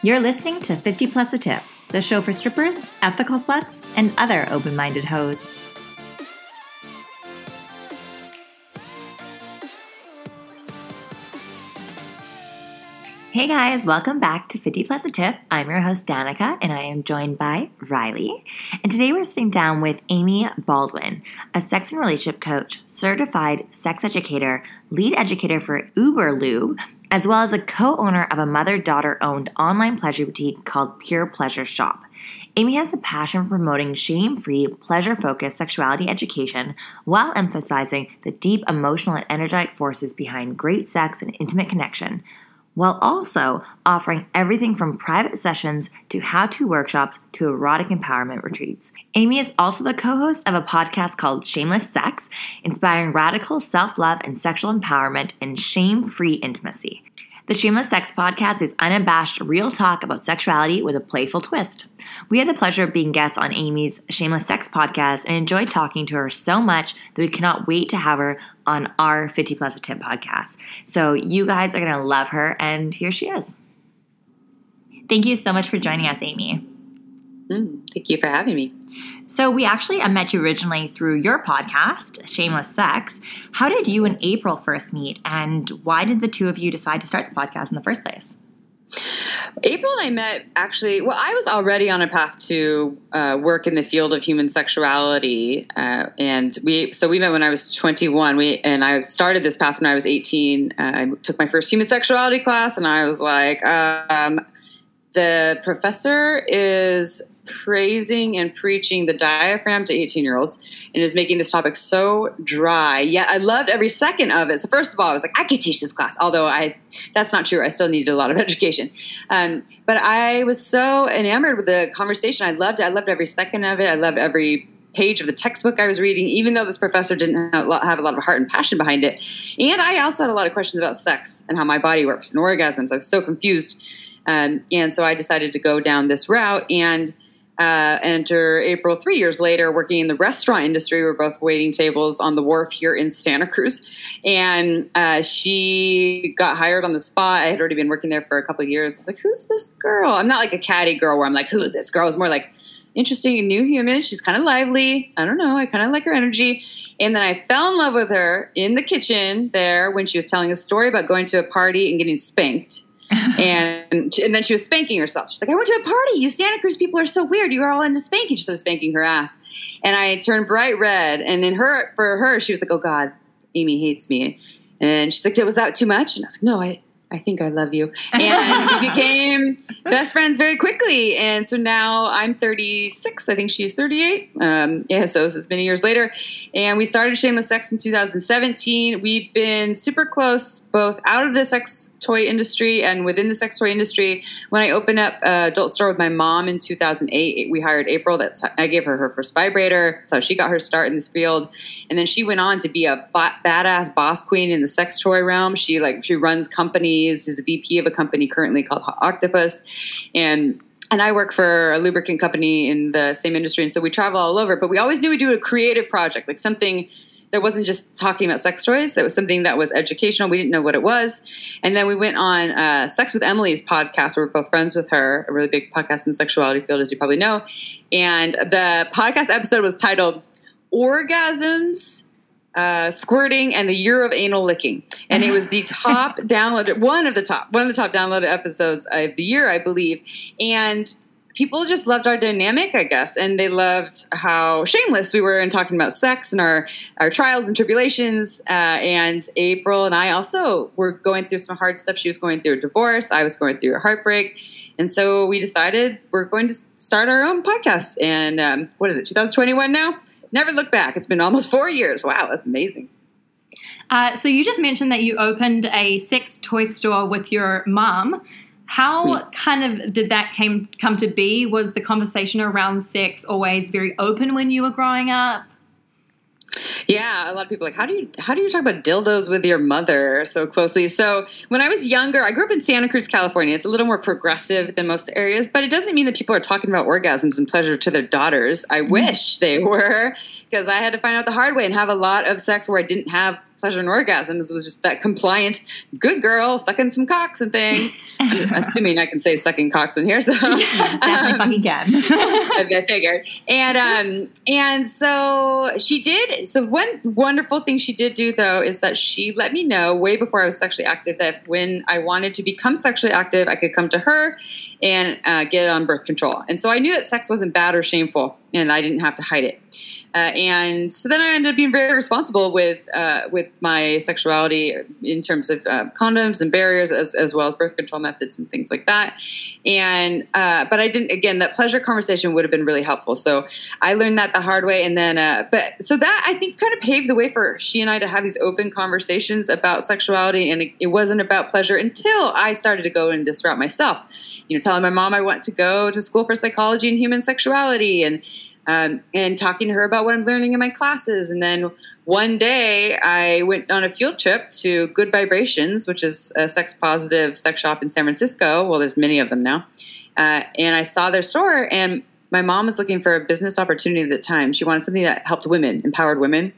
You're listening to 50 Plus a Tip, the show for strippers, ethical sluts, and other open minded hoes. Hey guys, welcome back to 50 Plus a Tip. I'm your host, Danica, and I am joined by Riley. And today we're sitting down with Amy Baldwin, a sex and relationship coach, certified sex educator, lead educator for Uber Lube, as well as a co owner of a mother daughter owned online pleasure boutique called Pure Pleasure Shop. Amy has a passion for promoting shame free, pleasure focused sexuality education while emphasizing the deep emotional and energetic forces behind great sex and intimate connection, while also offering everything from private sessions to how to workshops to erotic empowerment retreats. Amy is also the co host of a podcast called Shameless Sex, inspiring radical self love and sexual empowerment and shame free intimacy. The Shameless Sex podcast is unabashed real talk about sexuality with a playful twist. We had the pleasure of being guests on Amy's Shameless Sex podcast and enjoyed talking to her so much that we cannot wait to have her on our 50 Plus a Tip podcast. So you guys are going to love her, and here she is. Thank you so much for joining us, Amy. Mm, thank you for having me. So, we actually I met you originally through your podcast, Shameless Sex. How did you and April first meet, and why did the two of you decide to start the podcast in the first place? April and I met actually. Well, I was already on a path to uh, work in the field of human sexuality, uh, and we. So we met when I was 21. We and I started this path when I was 18. Uh, I took my first human sexuality class, and I was like, um, the professor is praising and preaching the diaphragm to 18 year olds and is making this topic so dry. Yet I loved every second of it. So first of all, I was like, I could teach this class, although I that's not true. I still needed a lot of education. Um, but I was so enamored with the conversation. I loved it. I loved every second of it. I loved every page of the textbook I was reading, even though this professor didn't have a lot of heart and passion behind it. And I also had a lot of questions about sex and how my body worked and orgasms. I was so confused. Um, and so I decided to go down this route and uh, enter April three years later, working in the restaurant industry. We're both waiting tables on the wharf here in Santa Cruz. And uh, she got hired on the spot. I had already been working there for a couple of years. I was like, who's this girl? I'm not like a catty girl where I'm like, who's this girl? It's more like, interesting and new human. She's kind of lively. I don't know. I kind of like her energy. And then I fell in love with her in the kitchen there when she was telling a story about going to a party and getting spanked and and then she was spanking herself. She's like, I went to a party. You Santa Cruz people are so weird. You are all into spanking. She started spanking her ass, and I turned bright red. And then her for her, she was like, Oh God, Amy hates me. And she's like, Was that too much? And I was like, No, I I think I love you. And we became best friends very quickly. And so now I'm 36. I think she's 38. Um, yeah, so this is many years later. And we started Shameless Sex in 2017. We've been super close, both out of the sex toy industry and within the sex toy industry. When I opened up an adult store with my mom in 2008, we hired April. That's I gave her her first vibrator. So she got her start in this field. And then she went on to be a badass boss queen in the sex toy realm. She like she runs companies companies. He's a VP of a company currently called Octopus, and and I work for a lubricant company in the same industry, and so we travel all over. But we always knew we'd do a creative project, like something that wasn't just talking about sex toys. That was something that was educational. We didn't know what it was, and then we went on uh, Sex with Emily's podcast. Where we're both friends with her, a really big podcast in the sexuality field, as you probably know. And the podcast episode was titled "Orgasms." Uh, squirting and the year of anal licking. And it was the top downloaded one of the top one of the top downloaded episodes of the year i believe. And people just loved our dynamic i guess. And they loved how shameless we were in talking about sex and our our trials and tribulations. Uh, and april and i also were going through some hard stuff. She was going through a divorce. I was going through a heartbreak. And so we decided we're going to start our own podcast. And um, what is it 2021 now never look back. It's been almost four years. Wow, that's amazing. Uh, so you just mentioned that you opened a sex toy store with your mom. How yeah. kind of did that came come to be? Was the conversation around sex always very open when you were growing up? Yeah, a lot of people like how do you how do you talk about dildos with your mother so closely? So when I was younger, I grew up in Santa Cruz, California. It's a little more progressive than most areas, but it doesn't mean that people are talking about orgasms and pleasure to their daughters. I mm-hmm. wish they were, because I had to find out the hard way and have a lot of sex where I didn't have pleasure and orgasms was just that compliant good girl sucking some cocks and things. I'm assuming I can say sucking cocks in here, so Definitely um, fucking can. I I figured. And um, and so she did. So one wonderful thing she did do though is that she let me know way before I was sexually active that when I wanted to become sexually active, I could come to her and uh, get on birth control. And so I knew that sex wasn't bad or shameful, and I didn't have to hide it. Uh, and so then I ended up being very responsible with uh, with my sexuality in terms of uh, condoms and barriers, as, as well as birth control methods and things like that. And uh, but I didn't. Again, that pleasure conversation would have been really helpful. So I learned that the hard way. And then, uh, but so that I think kind of paved the way for she and I to have these open conversations about sexuality. And it, it wasn't about pleasure until I started to go in this route myself. You know, telling my mom I want to go to school for psychology and human sexuality and um, and talking to her about what I'm learning in my classes. And then one day I went on a field trip to Good Vibrations, which is a sex positive sex shop in San Francisco. Well, there's many of them now. Uh, and I saw their store, and my mom was looking for a business opportunity at the time. She wanted something that helped women, empowered women.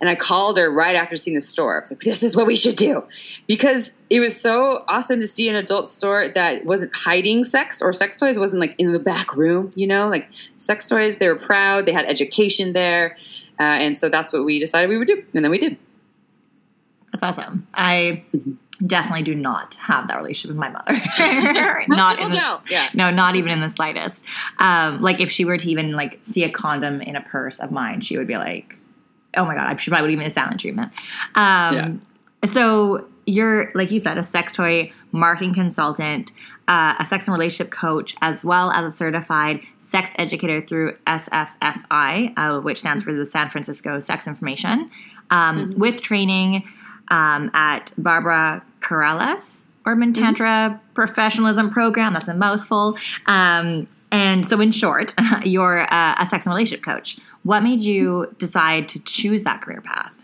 And I called her right after seeing the store. I was like, this is what we should do. Because it was so awesome to see an adult store that wasn't hiding sex or sex toys, wasn't like in the back room, you know, like sex toys. They were proud, they had education there. Uh, and so that's what we decided we would do. And then we did. That's awesome. I Mm-hmm. definitely do not have that relationship with my mother. not in the. Yeah. no, not even in the slightest. Um, like if she were to even like see a condom in a purse of mine, she would be like, "Oh my god!" I should probably give me a silent treatment. Um, So you're like you said, a sex toy marketing consultant, uh, a sex and relationship coach, as well as a certified sex educator through SFSI, uh, which stands for the San Francisco Sex Information, um, with training um, at Barbara Carrellas Urban Tantra Professionalism Program. That's a mouthful. Um, and so, in short, you're uh, a sex and relationship coach. What made you decide to choose that career path?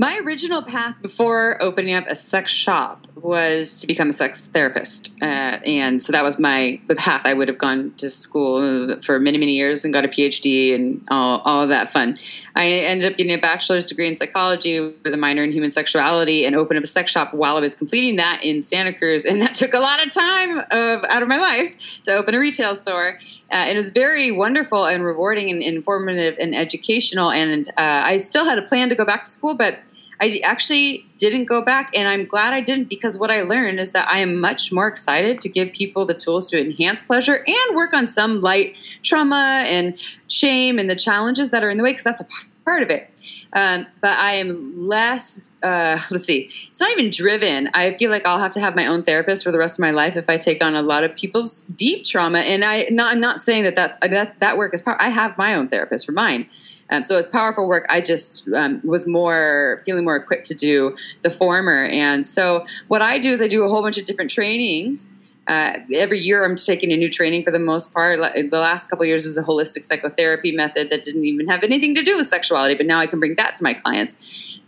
My original path before opening up a sex shop was to become a sex therapist, uh, and so that was my the path. I would have gone to school for many many years and got a PhD and all all of that fun. I ended up getting a bachelor's degree in psychology with a minor in human sexuality, and opened up a sex shop while I was completing that in Santa Cruz, and that took a lot of time of out of my life to open a retail store. Uh, it was very wonderful and rewarding and informative and educational, and uh, I still had a plan to go back to school, but I actually didn't go back, and I'm glad I didn't because what I learned is that I am much more excited to give people the tools to enhance pleasure and work on some light trauma and shame and the challenges that are in the way because that's a part of it. Um, but I am less, uh, let's see, it's not even driven. I feel like I'll have to have my own therapist for the rest of my life if I take on a lot of people's deep trauma. And I, not, I'm not saying that that's, that, that work is part, I have my own therapist for mine. Um, so it's powerful work. I just um, was more feeling more equipped to do the former. And so what I do is I do a whole bunch of different trainings. Uh, every year I'm taking a new training for the most part. The last couple years was a holistic psychotherapy method that didn't even have anything to do with sexuality, but now I can bring that to my clients.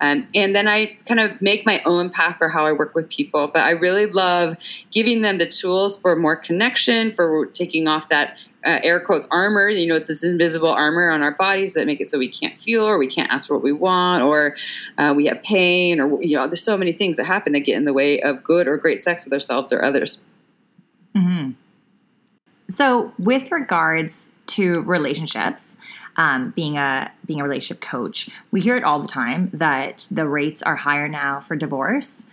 Um, and then I kind of make my own path for how I work with people. But I really love giving them the tools for more connection, for taking off that uh, air quotes armor. You know, it's this invisible armor on our bodies that make it so we can't feel or we can't ask for what we want or uh, we have pain or, you know, there's so many things that happen that get in the way of good or great sex with ourselves or others. Mm-hmm. So, with regards to relationships, um, being a being a relationship coach, we hear it all the time that the rates are higher now for divorce,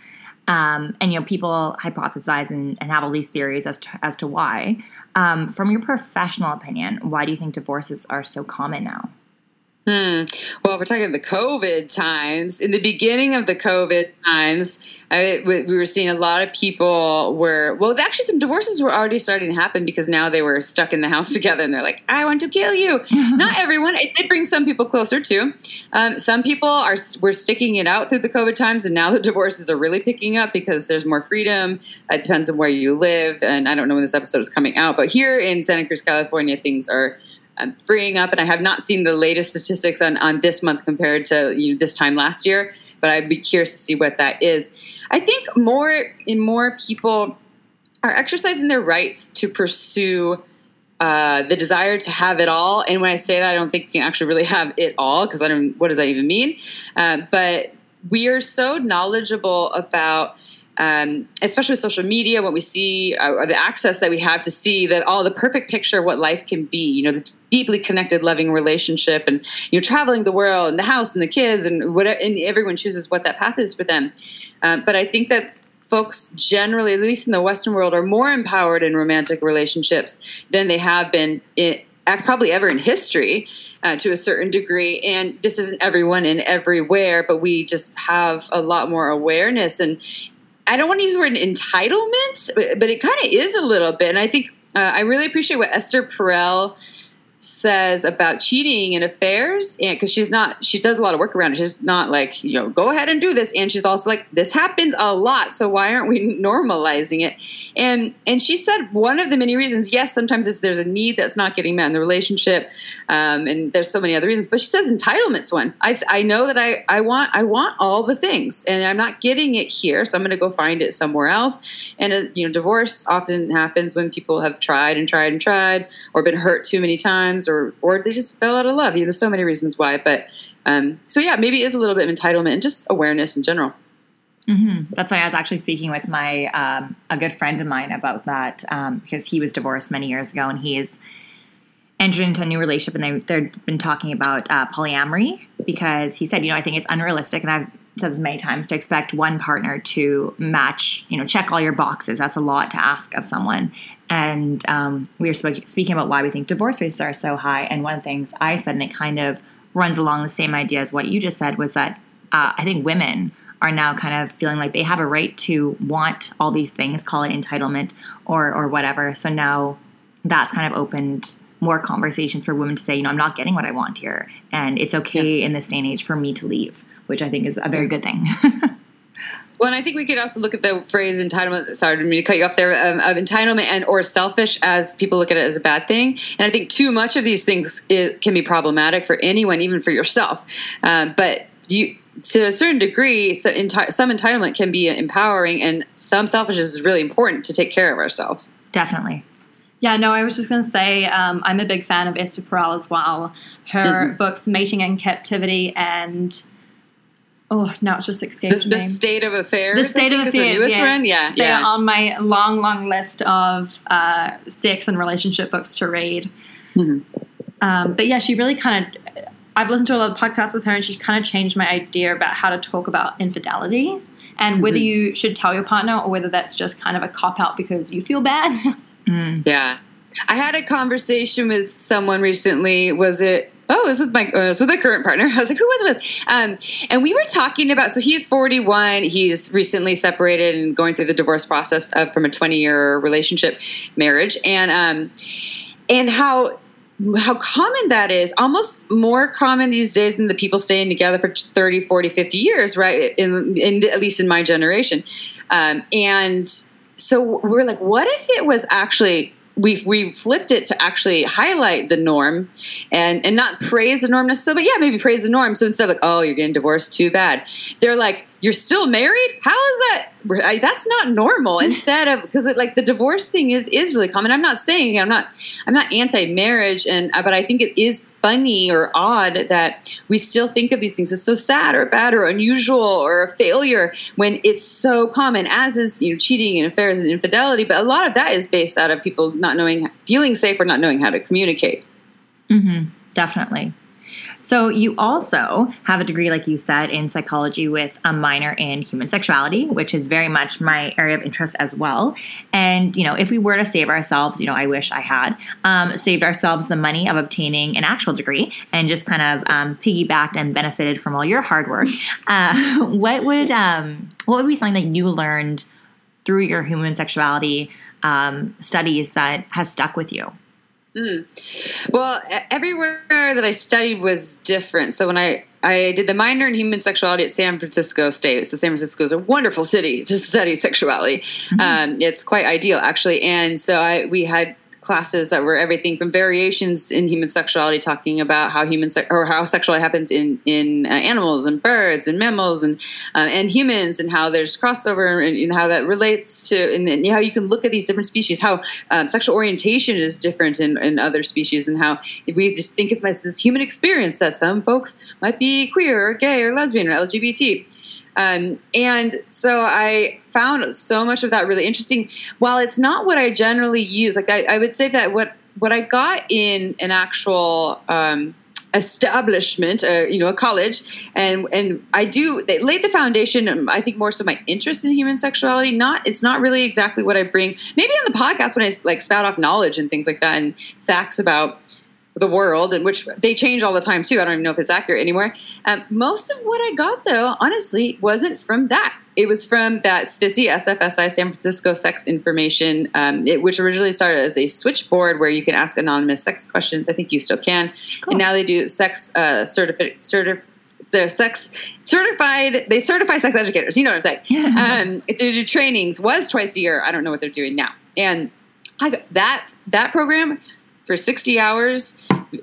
um, and you know people hypothesize and, and, have all these theories as to, as to why. Um, from your professional opinion, why do you think divorces are so common now? Hmm. Well, we're talking the COVID times. In the beginning of the COVID times, I, we were seeing a lot of people were well. Actually, some divorces were already starting to happen because now they were stuck in the house together, and they're like, "I want to kill you." Not everyone. It did bring some people closer too. Um, some people are were sticking it out through the COVID times, and now the divorces are really picking up because there's more freedom. It depends on where you live, and I don't know when this episode is coming out, but here in Santa Cruz, California, things are um, freeing up, and I have not seen the latest statistics on, on this month compared to you know, this time last year. But I'd be curious to see what that is. I think more and more people are exercising their rights to pursue uh, the desire to have it all. And when I say that, I don't think you can actually really have it all because I don't. What does that even mean? Uh, but we are so knowledgeable about um, especially with social media, what we see, uh, or the access that we have to see that all the perfect picture of what life can be. You know, the deeply connected, loving relationship, and you're traveling the world, and the house, and the kids, and what, and everyone chooses what that path is for them. Uh, but I think that folks generally, at least in the Western world, are more empowered in romantic relationships than they have been in, probably ever in history. Uh, to a certain degree. And this isn't everyone and everywhere, but we just have a lot more awareness. And I don't want to use the word entitlement, but, but it kind of is a little bit. And I think uh, I really appreciate what Esther Perel says about cheating in affairs and because she's not she does a lot of work around it. She's not like you know go ahead and do this. And she's also like this happens a lot so why aren't we normalizing it? And and she said one of the many reasons yes sometimes it's there's a need that's not getting met in the relationship um, and there's so many other reasons but she says entitlements one. I i know that i i want i want all the things and i'm not getting it here so i'm going to go find it somewhere else. And uh, you know divorce often happens when people have tried and tried and tried or been hurt too many times times, or or they just fell out of love. You know, there's so many reasons why, but um, so yeah, maybe it is a little bit of entitlement and just awareness in general. Mm-hmm. That's why I was actually speaking with my um, a good friend of mine about that um, because he was divorced many years ago and he is entered into a new relationship and they, they've been talking about uh, polyamory because he said, you know, I think it's unrealistic and I've said this many times to expect one partner to match, you know, check all your boxes. That's a lot to ask of someone. And um, we were speaking about why we think divorce rates are so high. And one of the things I said, and it kind of runs along the same idea as what you just said, was that uh, I think women are now kind of feeling like they have a right to want all these things, call it entitlement or or whatever. So now that's kind of opened more conversations for women to say, you know, I'm not getting what I want here, and it's okay yeah. in this day and age for me to leave, which I think is a very good thing. Well, and I think we could also look at the phrase entitlement. Sorry, I didn't mean to cut you off there. Um, of entitlement and or selfish as people look at it as a bad thing. And I think too much of these things can be problematic for anyone, even for yourself. Um, but you, to a certain degree, so enti- some entitlement can be empowering, and some selfishness is really important to take care of ourselves. Definitely. Yeah, no, I was just going to say um, I'm a big fan of Esther Perel as well. Her mm-hmm. books, Mating in Captivity and oh, now it's just escaped the, the state of affairs. The state of affairs. Yes. One? Yeah, they yeah. are on my long, long list of uh, sex and relationship books to read. Mm-hmm. Um, but yeah, she really kind of. I've listened to a lot of podcasts with her, and she kind of changed my idea about how to talk about infidelity and mm-hmm. whether you should tell your partner or whether that's just kind of a cop out because you feel bad. mm. Yeah. I had a conversation with someone recently. Was it oh, it was with my, uh, was with my current partner. I was like, who was it with? Um, and we were talking about, so he's 41. He's recently separated and going through the divorce process of, from a 20 year relationship marriage. And, um, and how, how common that is almost more common these days than the people staying together for 30 40 50 years right in, in at least in my generation um, and so we're like what if it was actually we we flipped it to actually highlight the norm and and not praise the norm necessarily, but yeah, maybe praise the norm. So instead of like, oh, you're getting divorced, too bad. They're like, you're still married? How is that? That's not normal. Instead of because like the divorce thing is is really common. I'm not saying I'm not I'm not anti-marriage, and uh, but I think it is funny or odd that we still think of these things as so sad or bad or unusual or a failure when it's so common. As is you know cheating and affairs and infidelity, but a lot of that is based out of people not knowing, feeling safe or not knowing how to communicate. Mm-hmm. Definitely. So you also have a degree, like you said, in psychology with a minor in human sexuality, which is very much my area of interest as well. And you know, if we were to save ourselves, you know, I wish I had um, saved ourselves the money of obtaining an actual degree and just kind of um, piggybacked and benefited from all your hard work. Uh, what would um, what would be something that you learned through your human sexuality um, studies that has stuck with you? Mm. Well, everywhere that I studied was different. So when I I did the minor in human sexuality at San Francisco State. So San Francisco is a wonderful city to study sexuality. Mm-hmm. Um, it's quite ideal, actually. And so I we had classes that were everything from variations in human sexuality, talking about how human se- or how sexuality happens in in uh, animals and birds and mammals and uh, and humans, and how there's crossover and, and how that relates to and, and, how you can look at these different species, how um, sexual orientation is different in, in other species, and how we just think it's this human experience that some folks might be queer or gay or lesbian or LGBT. Um, and so I found so much of that really interesting. While it's not what I generally use, like I, I would say that what what I got in an actual um, establishment, uh, you know, a college, and and I do they laid the foundation. Um, I think more so my interest in human sexuality. Not it's not really exactly what I bring. Maybe on the podcast when I like spout off knowledge and things like that and facts about the world, and which they change all the time too. I don't even know if it's accurate anymore. Um, most of what I got, though, honestly, wasn't from that. It was from that SFISI, SFSI, San Francisco Sex Information, um, it, which originally started as a switchboard where you can ask anonymous sex questions. I think you still can. Cool. And now they do sex uh. Certif- they're sex certified. They certify sex educators. You know what I'm saying? um, to do trainings was twice a year. I don't know what they're doing now. And I got that that program for 60 hours.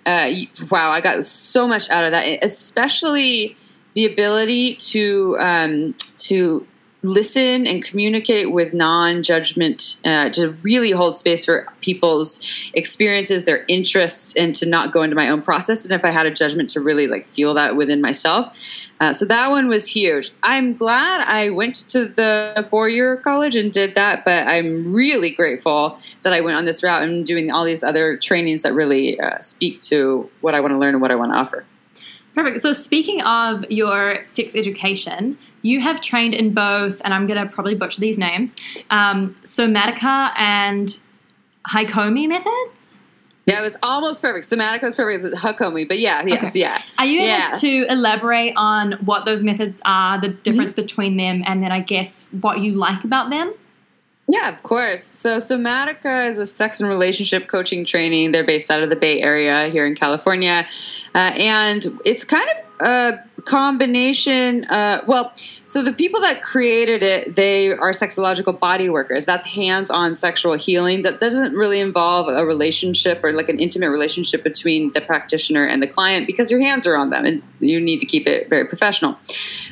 Uh, wow, I got so much out of that, especially the ability to um, to listen and communicate with non-judgment uh, to really hold space for people's experiences their interests and to not go into my own process. And if i had a judgment to really like feel that within myself uh, so that one was huge. I'm glad i went to the four-year college and did that but i'm really grateful that i went on this route and doing all these other trainings that really uh, speak to what i want to learn and what i want to offer. Perfect. So, speaking of your sex education, you have trained in both, and I'm going to probably butcher these names, um, somatica and Hakomi methods. Yeah, it was almost perfect. Somatica was perfect. It's Hakomi, but yeah, yes, okay. yeah. Are you yeah. able to elaborate on what those methods are, the difference mm-hmm. between them, and then I guess what you like about them? Yeah, of course. So Somatica is a sex and relationship coaching training. They're based out of the Bay Area here in California. Uh, and it's kind of a combination uh, well so the people that created it they are sexological body workers. That's hands-on sexual healing that doesn't really involve a relationship or like an intimate relationship between the practitioner and the client because your hands are on them and you need to keep it very professional.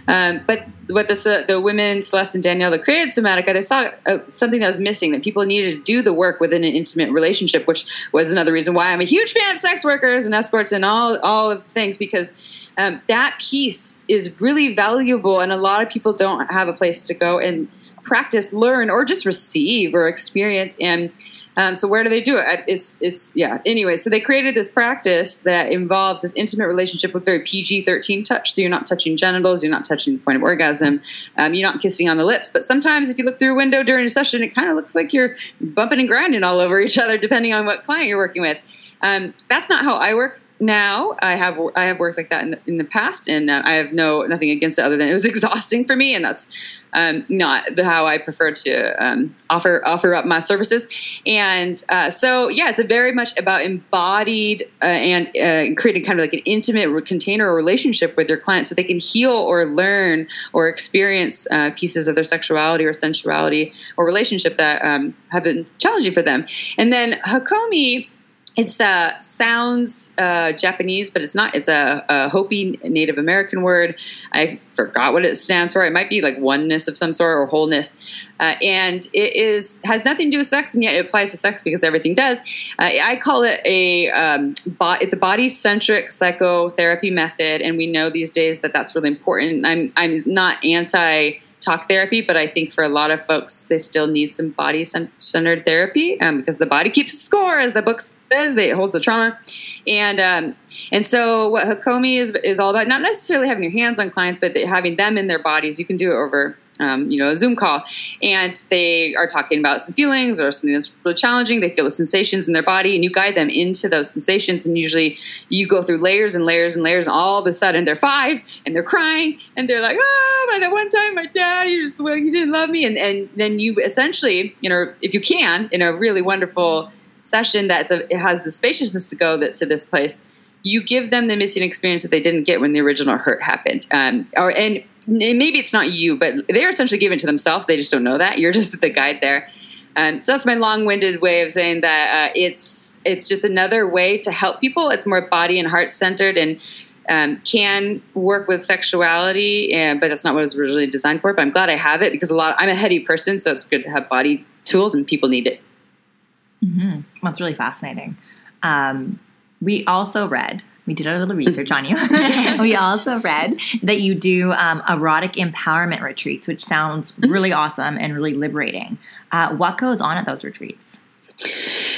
Um, but what the, the women celeste and danielle that created somatica they saw uh, something that was missing that people needed to do the work within an intimate relationship which was another reason why i'm a huge fan of sex workers and escorts and all all of things because um, that piece is really valuable and a lot of people don't have a place to go and practice learn or just receive or experience. And um, so where do they do it? It's it's yeah. Anyway so they created this practice that involves this intimate relationship with very pg-13 touch. So you're not touching genitals you're not touching the point of orgasm um, you're not kissing on the lips. But sometimes if you look through a window during a session it kind of looks like you're bumping and grinding all over each other depending on what client you're working with. Um, that's not how i work now. I have I have worked like that in the, in the past, and uh, I have no nothing against it other than it was exhausting for me, and that's um, not the, how I prefer to um, offer offer up my services. And uh, so, yeah, it's very much about embodied uh, and uh, creating kind of like an intimate container or relationship with your client, so they can heal or learn or experience uh, pieces of their sexuality or sensuality or relationship that um, have been challenging for them. And then Hakomi it's uh, sounds uh, Japanese, but it's not. It's a, a, Hopi Native American word. I forgot what it stands for. It might be like oneness of some sort or wholeness. Uh, and it is has nothing to do with sex, and yet it applies to sex because everything does. Uh, I call it a um, bo- it's a body centric psychotherapy method, and we know these days that that's really important. I'm I'm not anti talk therapy, but I think for a lot of folks, they still need some body centered therapy um, because the body keeps score, as the book says. They, it holds the trauma, and um, and so what Hakomi is is all about. Not necessarily having your hands on clients, but having them in their bodies. You can do it over um, you know, a Zoom call, and they are talking about some feelings or something that's really challenging. They feel the sensations in their body, and you guide them into those sensations. And usually, you go through layers and layers and layers. And all of a sudden, they're five and they're crying, and they're like, "Oh, by that one time, my dad, he just well, he didn't love me." And and then you essentially, you know, if you can, in a really wonderful session that it has the spaciousness to go that, to this place you give them the missing experience that they didn't get when the original hurt happened. Um, or and maybe it's not you, but they're essentially giving to themselves. They just don't know that. You're just the guide there. And so that's my long-winded way of saying that uh, it's it's just another way to help people. It's more body and heart centered and um, can work with sexuality, and, but that's not what it was originally designed for. But I'm glad I have it because a lot. I'm a heady person, so it's good to have body tools, and people need it. Mm-hmm. That's really fascinating. Um, we also read we did a little research on you. we also read that you do um, erotic empowerment retreats, which sounds mm-hmm. really awesome and really liberating. Uh, what goes on at those retreats?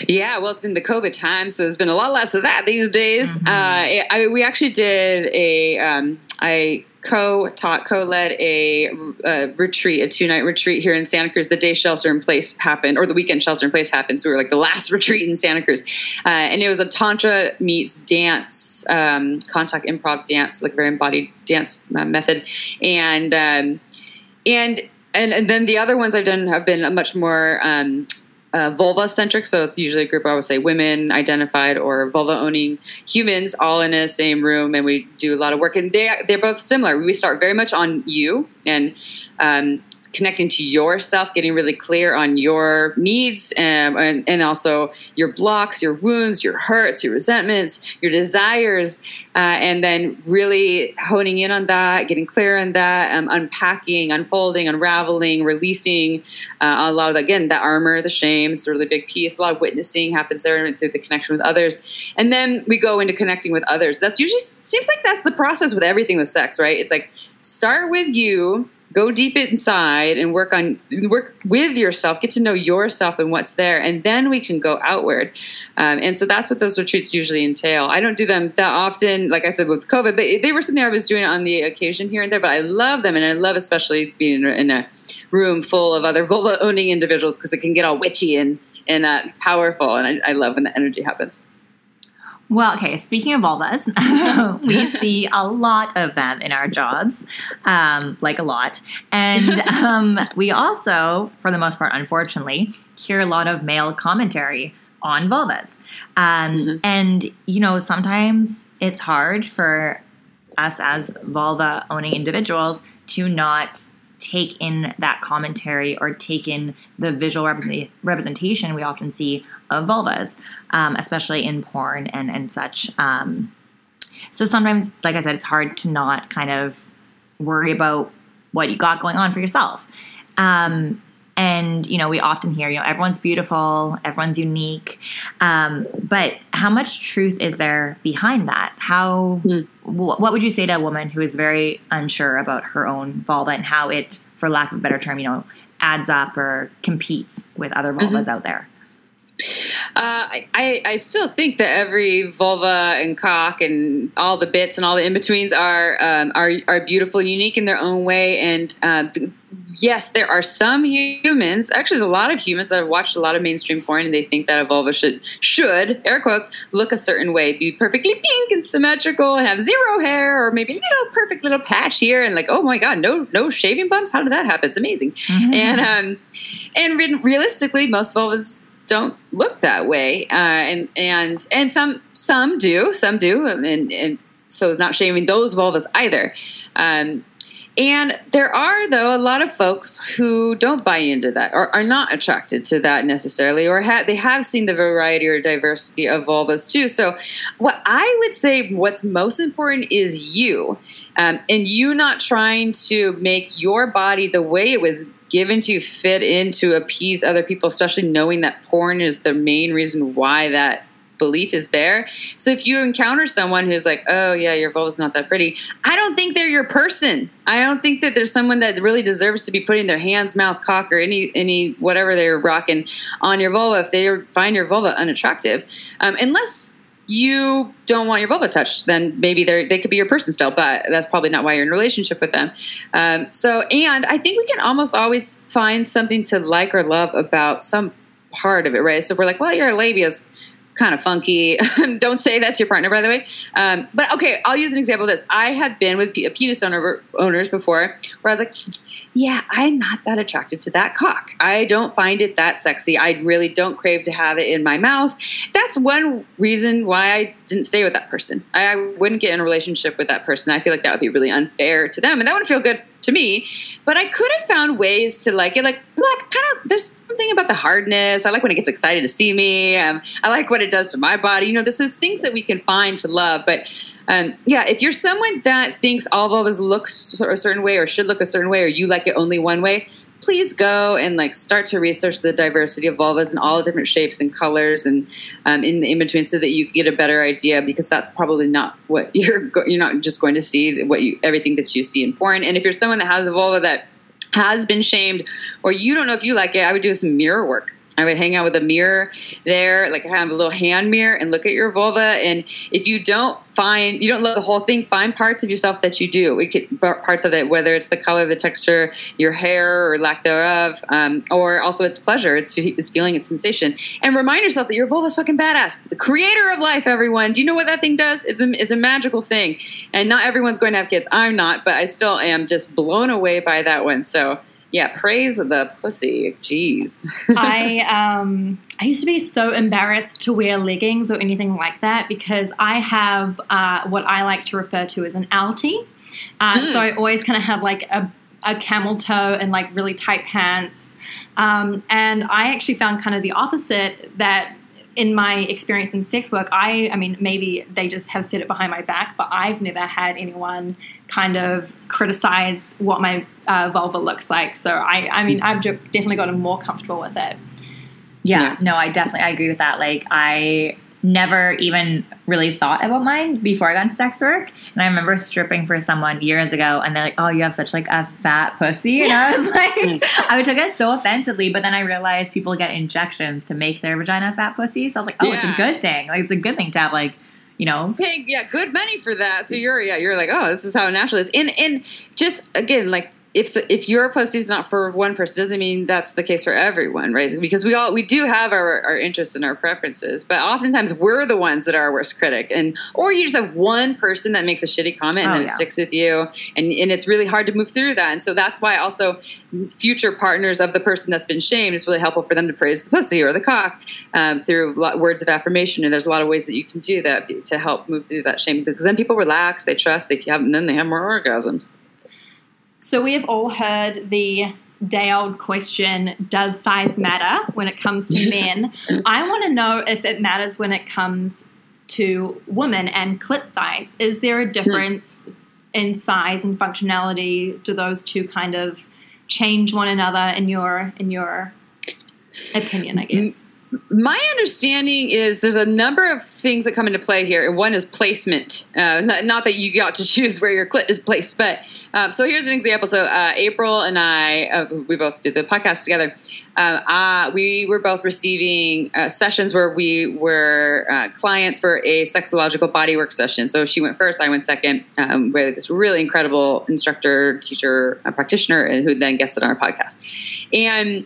Yeah, well, it's been the COVID time, so there's been a lot less of that these days. Mm-hmm. Uh, I, we actually did a, um, I co-taught, co-led a, a retreat, a two-night retreat here in Santa Cruz. The day shelter in place happened, or the weekend shelter in place happened. So we were like the last retreat in Santa Cruz, uh, and it was a tantra meets dance, um, contact improv dance, like very embodied dance uh, method, and um, and and, and then the other ones I've done have been much more um, uh, vulva centric. So it's usually a group I would say women identified or vulva owning humans all in a same room, and we do a lot of work. And they they're both similar. We start very much on you and um, connecting to yourself, getting really clear on your needs and, and, and, also your blocks, your wounds, your hurts, your resentments, your desires, uh, and then really honing in on that, getting clear on that, um, unpacking, unfolding, unraveling, releasing uh, a lot of, again, the armor, the shame, it's a really big piece. A lot of witnessing happens there through the connection with others. And then we go into connecting with others. That's usually seems like that's the process with everything with sex, right? It's like start with you go deep inside and work on work with yourself get to know yourself and what's there and then we can go outward. Um, and so that's what those retreats usually entail. I don't do them that often like i said with covid but they were something i was doing on the occasion here and there but i love them and i love especially being in a room full of other vulva owning individuals because it can get all witchy and and uh, powerful and I, I love when the energy happens well, okay, speaking of vulvas, we see a lot of them in our jobs, um, like a lot. And um, we also, for the most part, unfortunately, hear a lot of male commentary on vulvas. Um, mm-hmm. And, you know, sometimes it's hard for us as vulva owning individuals to not take in that commentary or take in the visual representation we often see of vulvas, um, especially in porn and, and such. Um, so sometimes, like I said, it's hard to not kind of worry about what you got going on for yourself. Um, and you know, we often hear, you know, everyone's beautiful, everyone's unique, um, but how much truth is there behind that? How, mm. what would you say to a woman who is very unsure about her own vulva and how it, for lack of a better term, you know, adds up or competes with other vulvas mm-hmm. out there? Uh, I, I still think that every vulva and cock and all the bits and all the in betweens are, um, are are beautiful, unique in their own way. And uh, yes, there are some humans. Actually, there's a lot of humans that have watched a lot of mainstream porn and they think that a vulva should should air quotes look a certain way, be perfectly pink and symmetrical, and have zero hair, or maybe a little perfect little patch here, and like, oh my god, no no shaving bumps. How did that happen? It's amazing. Mm-hmm. And um, and realistically, most vulvas don't look that way, uh, and and and some some do, some do, and, and so not shaming those vulvas either. Um, and there are, though, a lot of folks who don't buy into that or are not attracted to that necessarily, or ha- they have seen the variety or diversity of vulvas too. So, what I would say, what's most important is you, um, and you not trying to make your body the way it was given to fit in to appease other people, especially knowing that porn is the main reason why that belief is there. So if you encounter someone who's like, "Oh yeah, your vulva's not that pretty," I don't think they're your person. I don't think that there's someone that really deserves to be putting their hands, mouth, cock, or any any whatever they're rocking on your vulva if they find your vulva unattractive, um, unless you don't want your vulva touched, then maybe they they could be your person still, but that's probably not why you're in a relationship with them. Um, so, and I think we can almost always find something to like or love about some part of it, right? So if we're like, well, you're a labia's kind of funky. Don't say that to your partner, by the way. Um, but okay, I'll use an example of this. I had been with a penis owner, owners before where I was like, yeah, I'm not that attracted to that cock. I don't find it that sexy. I really don't crave to have it in my mouth. That's one reason why I didn't stay with that person. I wouldn't get in a relationship with that person. I feel like that would be really unfair to them and that wouldn't feel good to me. But I could have found ways to like it, like like kind of. There's something about the hardness. I like when it gets excited to see me. Um, I like what it does to my body. You know, this is things that we can find to love. But um, yeah, if you're someone that thinks all of vulvas look a certain way or should look a certain way, or you like it only one way, please go and like start to research the diversity of vulvas and all different shapes and colors and um, in the in between, so that you get a better idea. Because that's probably not what you're go- you're not just going to see what you everything that you see in porn. And if you're someone that has a vulva that has been shamed or you don't know if you like it, I would do some mirror work. I would hang out with a mirror there, like I have a little hand mirror and look at your vulva. And if you don't find, you don't love the whole thing, find parts of yourself that you do. We could parts of it, whether it's the color, the texture, your hair or lack thereof, um, or also it's pleasure, it's it's feeling, it's sensation. And remind yourself that your vulva is fucking badass. The creator of life, everyone. Do you know what that thing does? It's a, it's a magical thing. And not everyone's going to have kids. I'm not, but I still am just blown away by that one. So yeah, praise the pussy. Jeez. I um I used to be so embarrassed to wear leggings or anything like that because I have uh, what I like to refer to as an outie. Uh, mm. So I always kind of have like a, a camel toe and like really tight pants. Um, and I actually found kind of the opposite that in my experience in sex work, I, I mean, maybe they just have said it behind my back, but I've never had anyone kind of criticize what my uh, vulva looks like. So I, I mean, I've definitely gotten more comfortable with it. Yeah, yeah, no, I definitely I agree with that. Like I never even really thought about mine before I got into sex work. And I remember stripping for someone years ago and they're like, Oh, you have such like a fat pussy. And I was like I took it so offensively, but then I realized people get injections to make their vagina fat pussy. So I was like, Oh, yeah. it's a good thing. Like it's a good thing to have like you know? Paying yeah good money for that. So you're yeah you're like oh this is how natural is. And and just again like if if your pussy is not for one person doesn't mean that's the case for everyone right? Because we all we do have our, our interests and our preferences but oftentimes we're the ones that are our worst critic. And or you just have one person that makes a shitty comment and oh, then yeah. it sticks with you and and it's really hard to move through that. And so that's why also future partners of the person that's been shamed is really helpful for them to praise the pussy or the cock um, through words of affirmation. And there's a lot of ways that you can do that to help move through that shame because then people relax they trust they have and then they have more orgasms so we have all heard the day old question Does size matter when it comes to men? I want to know if it matters when it comes to women and clit size. Is there a hmm. difference in size and functionality? Do those two kind of change one another in your in your opinion, I guess? My understanding is there's a number of things that come into play here. One is placement. Uh, not, not, that you got to choose where your clit is placed, but um, so here's an example. So uh, April and I, uh, we both did the podcast together. Uh, uh, we were both receiving uh, sessions where we were clients for a sexological bodywork session. So she went first, I went second, um, with this really incredible instructor, teacher, practitioner, who then guested on our podcast. And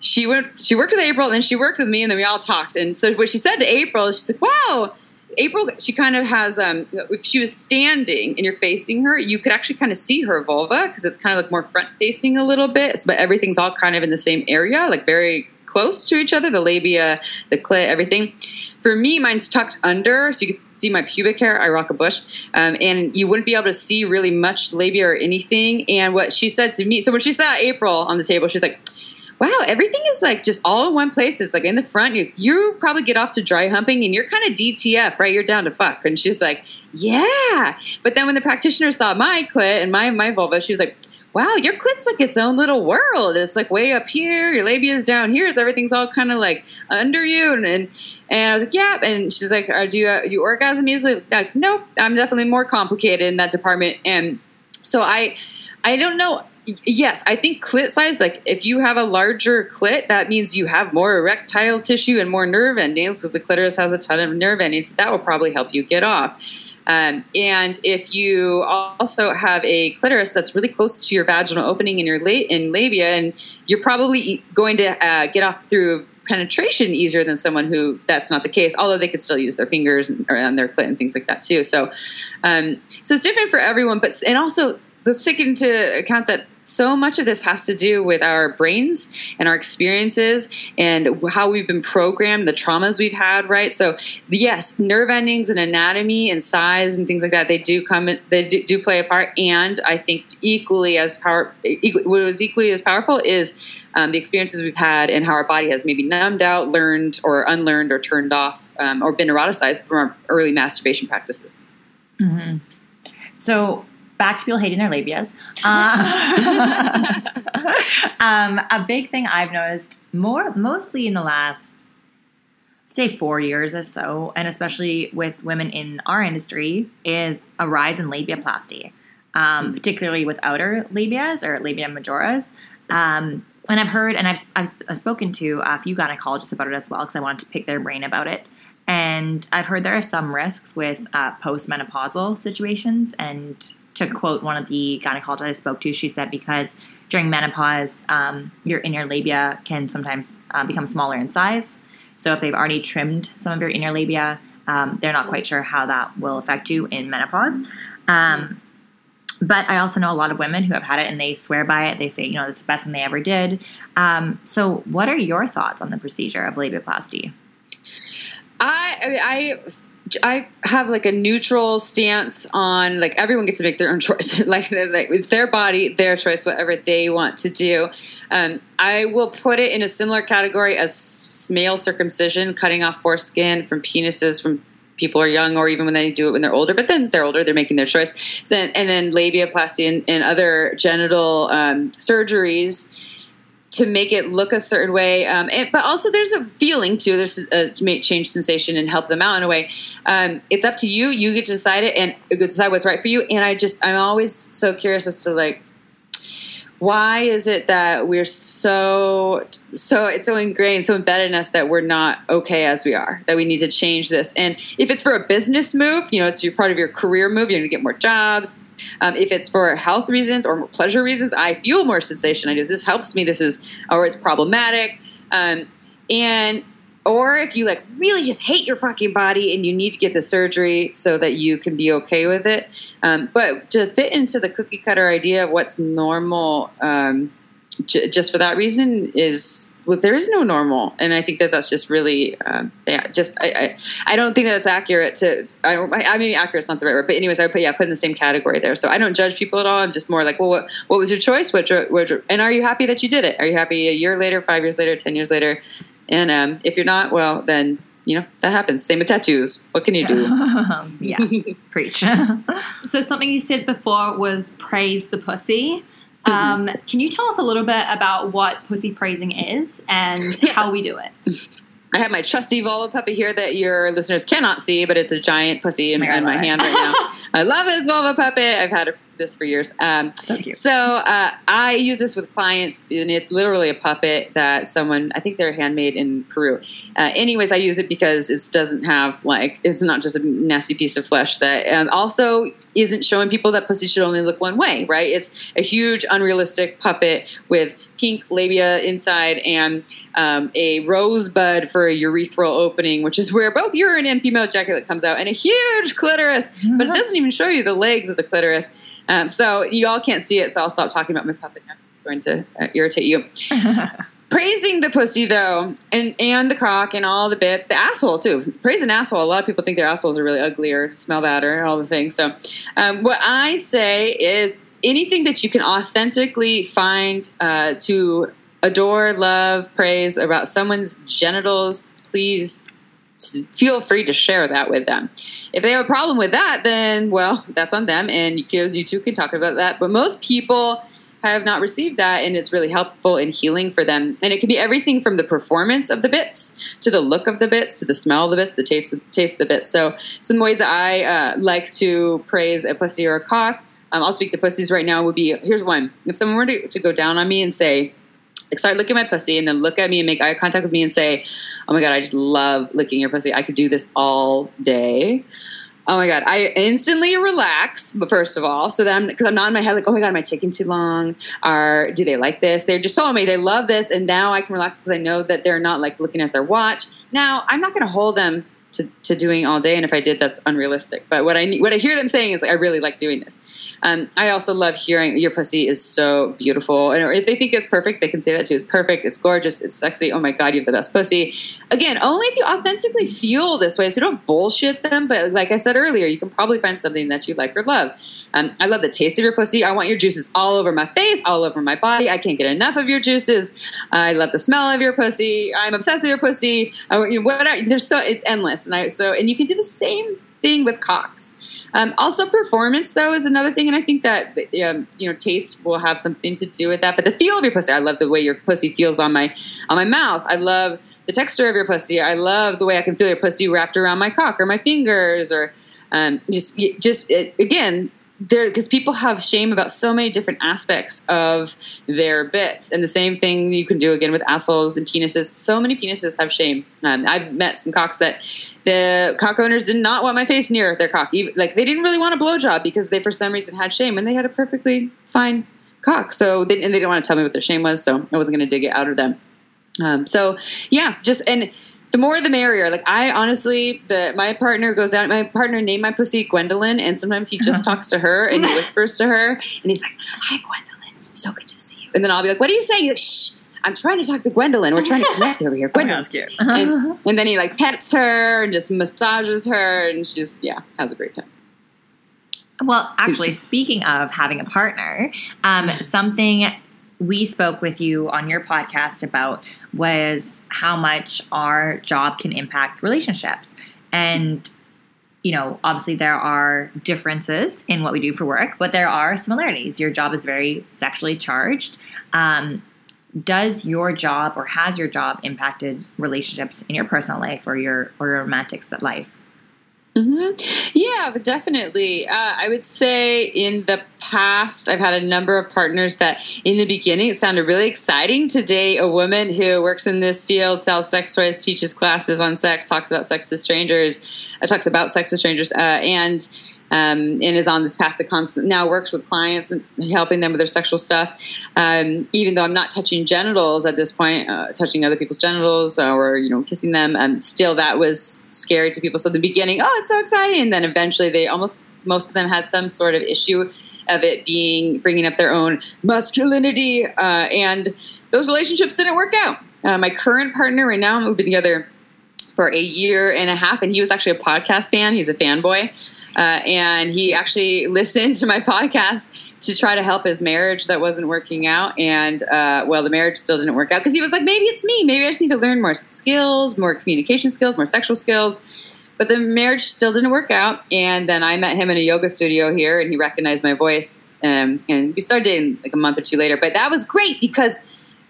she went she worked with April and then she worked with me and then we all talked. And so what she said to April is she's like, Wow, April she kind of has um if she was standing and you're facing her, you could actually kind of see her vulva because it's kind of like more front facing a little bit, but everything's all kind of in the same area, like very close to each other, the labia, the clit, everything. For me, mine's tucked under, so you can see my pubic hair. I rock a bush, um, and you wouldn't be able to see really much labia or anything. And what she said to me, so when she saw April on the table, she's like, wow, everything is like just all in one place. It's like in the front. You, you probably get off to dry humping and you're kind of DTF, right? You're down to fuck. And she's like, yeah. But then when the practitioner saw my clit and my, my vulva, she was like, wow, your clit's like its own little world. It's like way up here. Your labia is down here. It's everything's all kind of like under you. And, and, and I was like, yeah. And she's like, do you, uh, you orgasm easily? Like, nope, I'm definitely more complicated in that department. And so I, I don't know yes, I think clit size, like if you have a larger clit, that means you have more erectile tissue and more nerve endings because the clitoris has a ton of nerve endings. That will probably help you get off. Um, and if you also have a clitoris that's really close to your vaginal opening in your la- in labia, and you're probably going to uh, get off through penetration easier than someone who that's not the case. Although they could still use their fingers around their clit and things like that too. So, um, so it's different for everyone. But and also let's take into account that so much of this has to do with our brains and our experiences and how we've been programmed, the traumas we've had, right? So, yes, nerve endings and anatomy and size and things like that, they do come, they do, play a part. And I think equally as power, what was equally as powerful is um, the experiences we've had and how our body has maybe numbed out, learned, or unlearned, or turned off, um, or been eroticized from our early masturbation practices. Mm-hmm. So, back to people hating their labias. Uh, um, a big thing I've noticed more, mostly in the last, say, four years or so, and especially with women in our industry, is a rise in labiaplasty, um, particularly with outer labias or labia majoras. Um, and I've heard, and I've, I've, I've spoken to a few gynecologists about it as well because I wanted to pick their brain about it. And I've heard there are some risks with uh, postmenopausal situations. And to quote one of the gynecologists I spoke to, she said because during menopause, um, your inner labia can sometimes uh, become smaller in size. So if they've already trimmed some of your inner labia, um, they're not quite sure how that will affect you in menopause. Um, but I also know a lot of women who have had it and they swear by it. They say, you know, it's the best thing they ever did. Um, so, what are your thoughts on the procedure of labiaplasty? I, I, I have like a neutral stance on like everyone gets to make their own choice. like, like it's their body, their choice, whatever they want to do. Um, I will put it in a similar category as male circumcision, cutting off foreskin from penises from people are young or even when they do it when they're older. But then they're older, they're making their choice. So, and then labiaplasty and, and other genital um, surgeries to make it look a certain way. Um, but also, there's a feeling too. There's a, change sensation and help them out in a way. Um, it's up to you. You get to decide it and decide what's right for you. And I just, I'm always so curious as to like, why is it that we're so so it's so ingrained so embedded in us that we're not okay as we are that we need to change this and if it's for a business move you know it's your part of your career move you're going to get more jobs um, if it's for health reasons or pleasure reasons, I feel more sensation. I do this helps me. This is or it's problematic. Um, and or if you like really just hate your fucking body and you need to get the surgery so that you can be okay with it. Um, but to fit into the cookie cutter idea of what's normal, um, j- just for that reason is well, there is no normal, and I think that that's just really, um, yeah, just I, I, I don't think that's accurate to. I don't. I, I mean, accurate is not the right word, but anyways, I would put yeah, put in the same category there. So I don't judge people at all. I'm just more like, well, what what was your choice? What, what and are you happy that you did it? Are you happy a year later, five years later, ten years later? And um, if you're not, well, then you know that happens. Same with tattoos. What can you do? yes, preach. so something you said before was praise the pussy. Um, can you tell us a little bit about what pussy praising is and yes. how we do it? I have my trusty vulva puppy here that your listeners cannot see, but it's a giant pussy in, in my hand right now. I love this vulva puppet. I've had this for years. Um, so cute. So uh, I use this with clients, and it's literally a puppet that someone I think they're handmade in Peru. Uh, anyways, I use it because it doesn't have like it's not just a nasty piece of flesh that um, also isn't showing people that pussy should only look one way, right? It's a huge, unrealistic puppet with pink labia inside and um, a rosebud for a urethral opening, which is where both urine and female ejaculate comes out, and a huge clitoris, but it doesn't even show you the legs of the clitoris. Um, so you all can't see it, so I'll stop talking about my puppet now. It's going to uh, irritate you. praising the pussy though, and and the cock and all the bits, the asshole too. Praise an asshole. A lot of people think their assholes are really ugly or smell bad or all the things. So, um, what I say is anything that you can authentically find uh, to adore, love, praise about someone's genitals, please feel free to share that with them. If they have a problem with that, then well, that's on them, and you, you two can talk about that. But most people have not received that and it's really helpful in healing for them and it can be everything from the performance of the bits to the look of the bits to the smell of the bits the taste, the taste of the bits so some ways i uh, like to praise a pussy or a cock um, i'll speak to pussies right now would be here's one if someone were to, to go down on me and say like start looking at my pussy and then look at me and make eye contact with me and say oh my god i just love licking your pussy i could do this all day Oh my god, I instantly relax. But first of all, so then because I'm not in my head like, oh my god, am I taking too long? Or do they like this? They're just telling me they love this, and now I can relax because I know that they're not like looking at their watch. Now I'm not going to hold them to, to doing all day, and if I did, that's unrealistic. But what I what I hear them saying is like, I really like doing this. Um, I also love hearing your pussy is so beautiful. And if they think it's perfect, they can say that too. It's perfect. It's gorgeous. It's sexy. Oh my God, you have the best pussy. Again, only if you authentically feel this way. So don't bullshit them. But like I said earlier, you can probably find something that you like or love. Um, I love the taste of your pussy. I want your juices all over my face, all over my body. I can't get enough of your juices. I love the smell of your pussy. I'm obsessed with your pussy. I, you know, whatever. There's so it's endless. And I so and you can do the same thing with cocks. Um, also, performance though is another thing, and I think that um, you know taste will have something to do with that. But the feel of your pussy, I love the way your pussy feels on my on my mouth. I love the texture of your pussy. I love the way I can feel your pussy wrapped around my cock or my fingers, or um, just just it, again there because people have shame about so many different aspects of their bits. And the same thing you can do again with assholes and penises. So many penises have shame. Um, i've met some cocks that the cock owners did not want my face near their cock. Even, like they didn't really want a blowjob because they for some reason had shame and they had a perfectly fine cock. So they, and they didn't want to tell me what their shame was so i wasn't going to dig it out of them. Um, so yeah just and the more the merrier. Like I honestly, the my partner goes out. My partner named my pussy Gwendolyn, and sometimes he just uh-huh. talks to her and he whispers to her, and he's like, "Hi, Gwendolyn, so good to see you." And then I'll be like, "What are you saying?" Like, Shh. I'm trying to talk to Gwendolyn. We're trying to connect over here. Oh Gwendolyn. Oh, cute. Uh-huh. and, uh-huh. and then he like pets her and just massages her, and she's yeah has a great time. Well, actually, speaking of having a partner, um, something we spoke with you on your podcast about was how much our job can impact relationships. And, you know, obviously there are differences in what we do for work, but there are similarities. Your job is very sexually charged. Um, does your job or has your job impacted relationships in your personal life or your or your romantic life? Mm-hmm. Yeah, definitely. Uh, I would say in the past, I've had a number of partners that in the beginning it sounded really exciting to date a woman who works in this field, sells sex toys, teaches classes on sex, talks about sex to strangers, uh, talks about sex to strangers, uh, and um, and is on this path to constant now works with clients and helping them with their sexual stuff. Um, even though I'm not touching genitals at this point, uh, touching other people's genitals or you know kissing them, um, still that was scary to people. So in the beginning, oh, it's so exciting, and then eventually they almost most of them had some sort of issue of it being bringing up their own masculinity, uh, and those relationships didn't work out. Uh, my current partner right now, we've been together for a year and a half, and he was actually a podcast fan. He's a fanboy. Uh, and he actually listened to my podcast to try to help his marriage that wasn't working out. And uh, well, the marriage still didn't work out because he was like, maybe it's me. Maybe I just need to learn more skills, more communication skills, more sexual skills. But the marriage still didn't work out. And then I met him in a yoga studio here, and he recognized my voice. Um, and we started dating like a month or two later. But that was great because